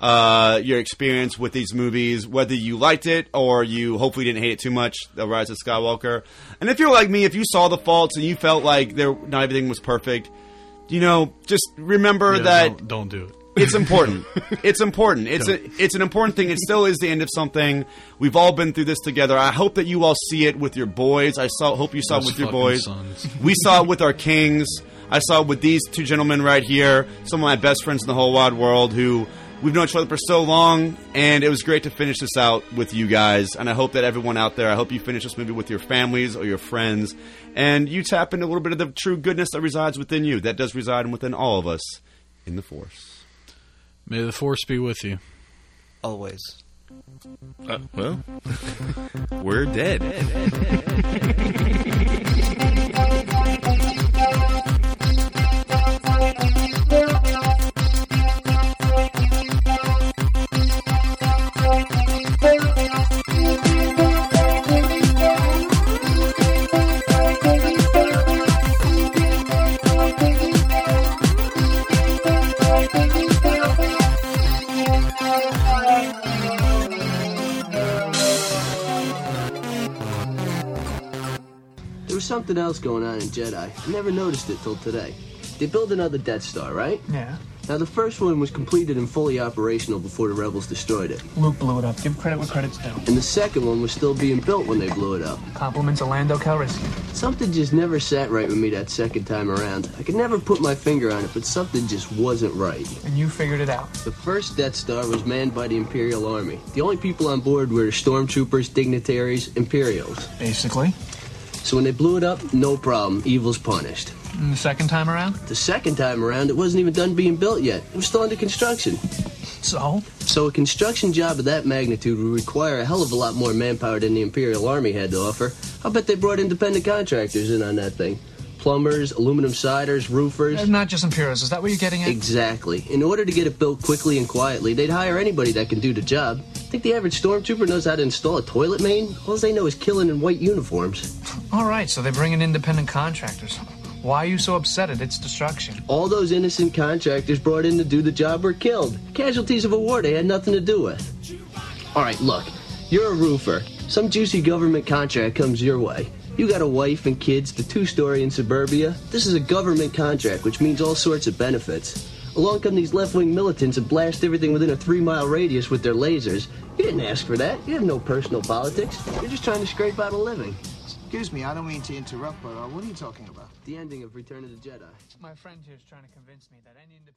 uh, your experience with these movies, whether you liked it or you hopefully didn't hate it too much. The Rise of Skywalker, and if you're like me, if you saw the faults and you felt like there not everything was perfect, you know, just remember Yeah, that don't, don't do it. it's important. It's important. It's a it's an important thing. It still is the end of something. We've all been through this together. I hope that you all see it with your boys. I saw hope you saw it with your boys. sons. We saw it with our kings. I saw it with these two gentlemen right here, some of my best friends in the whole wide world who we've known each other for so long and it was great to finish this out with you guys and I hope that everyone out there I hope you finish this movie with your families or your friends and you tap into a little bit of the true goodness that resides within you that does reside within all of us in the force. May the force be with you. Always. Uh, well, we're dead. something else going on in Jedi. I never noticed it till today. They built another Death Star, right? Yeah. Now, the first one was completed and fully operational before the Rebels destroyed it. Luke blew it up. Give credit where credit's due. And the second one was still being built when they blew it up. Compliments of Lando Calrissian. Something just never sat right with me that second time around. I could never put my finger on it, but something just wasn't right. And you figured it out. The first Death Star was manned by the Imperial Army. The only people on board were the stormtroopers, dignitaries, Imperials. Basically. So when they blew it up, no problem. Evil's punished. And the second time around? The second time around, it wasn't even done being built yet. It was still under construction. So? So a construction job of that magnitude would require a hell of a lot more manpower than the Imperial Army had to offer. I'll bet they brought independent contractors in on that thing. Plumbers, aluminum siders, roofers. Uh, Not just Imperials. Is that what you're getting at? Exactly. In order to get it built quickly and quietly, they'd hire anybody that can do the job. Think the average stormtrooper knows how to install a toilet main? All they know is killing in white uniforms. All right, so they bring in independent contractors. Why are you so upset at its destruction? All those innocent contractors brought in to do the job were killed. Casualties of a war they had nothing to do with. All right, look. You're a roofer. Some juicy government contract comes your way. You got a wife and kids, the two story in suburbia. This is a government contract, which means all sorts of benefits. Along come these left wing militants and blast everything within a three mile radius with their lasers. You didn't ask for that. You have no personal politics. You're just trying to scrape out a living. Excuse me, I don't mean to interrupt, but uh, what are you talking about? The ending of Return of the Jedi. My friend here is trying to convince me that any independent contractors.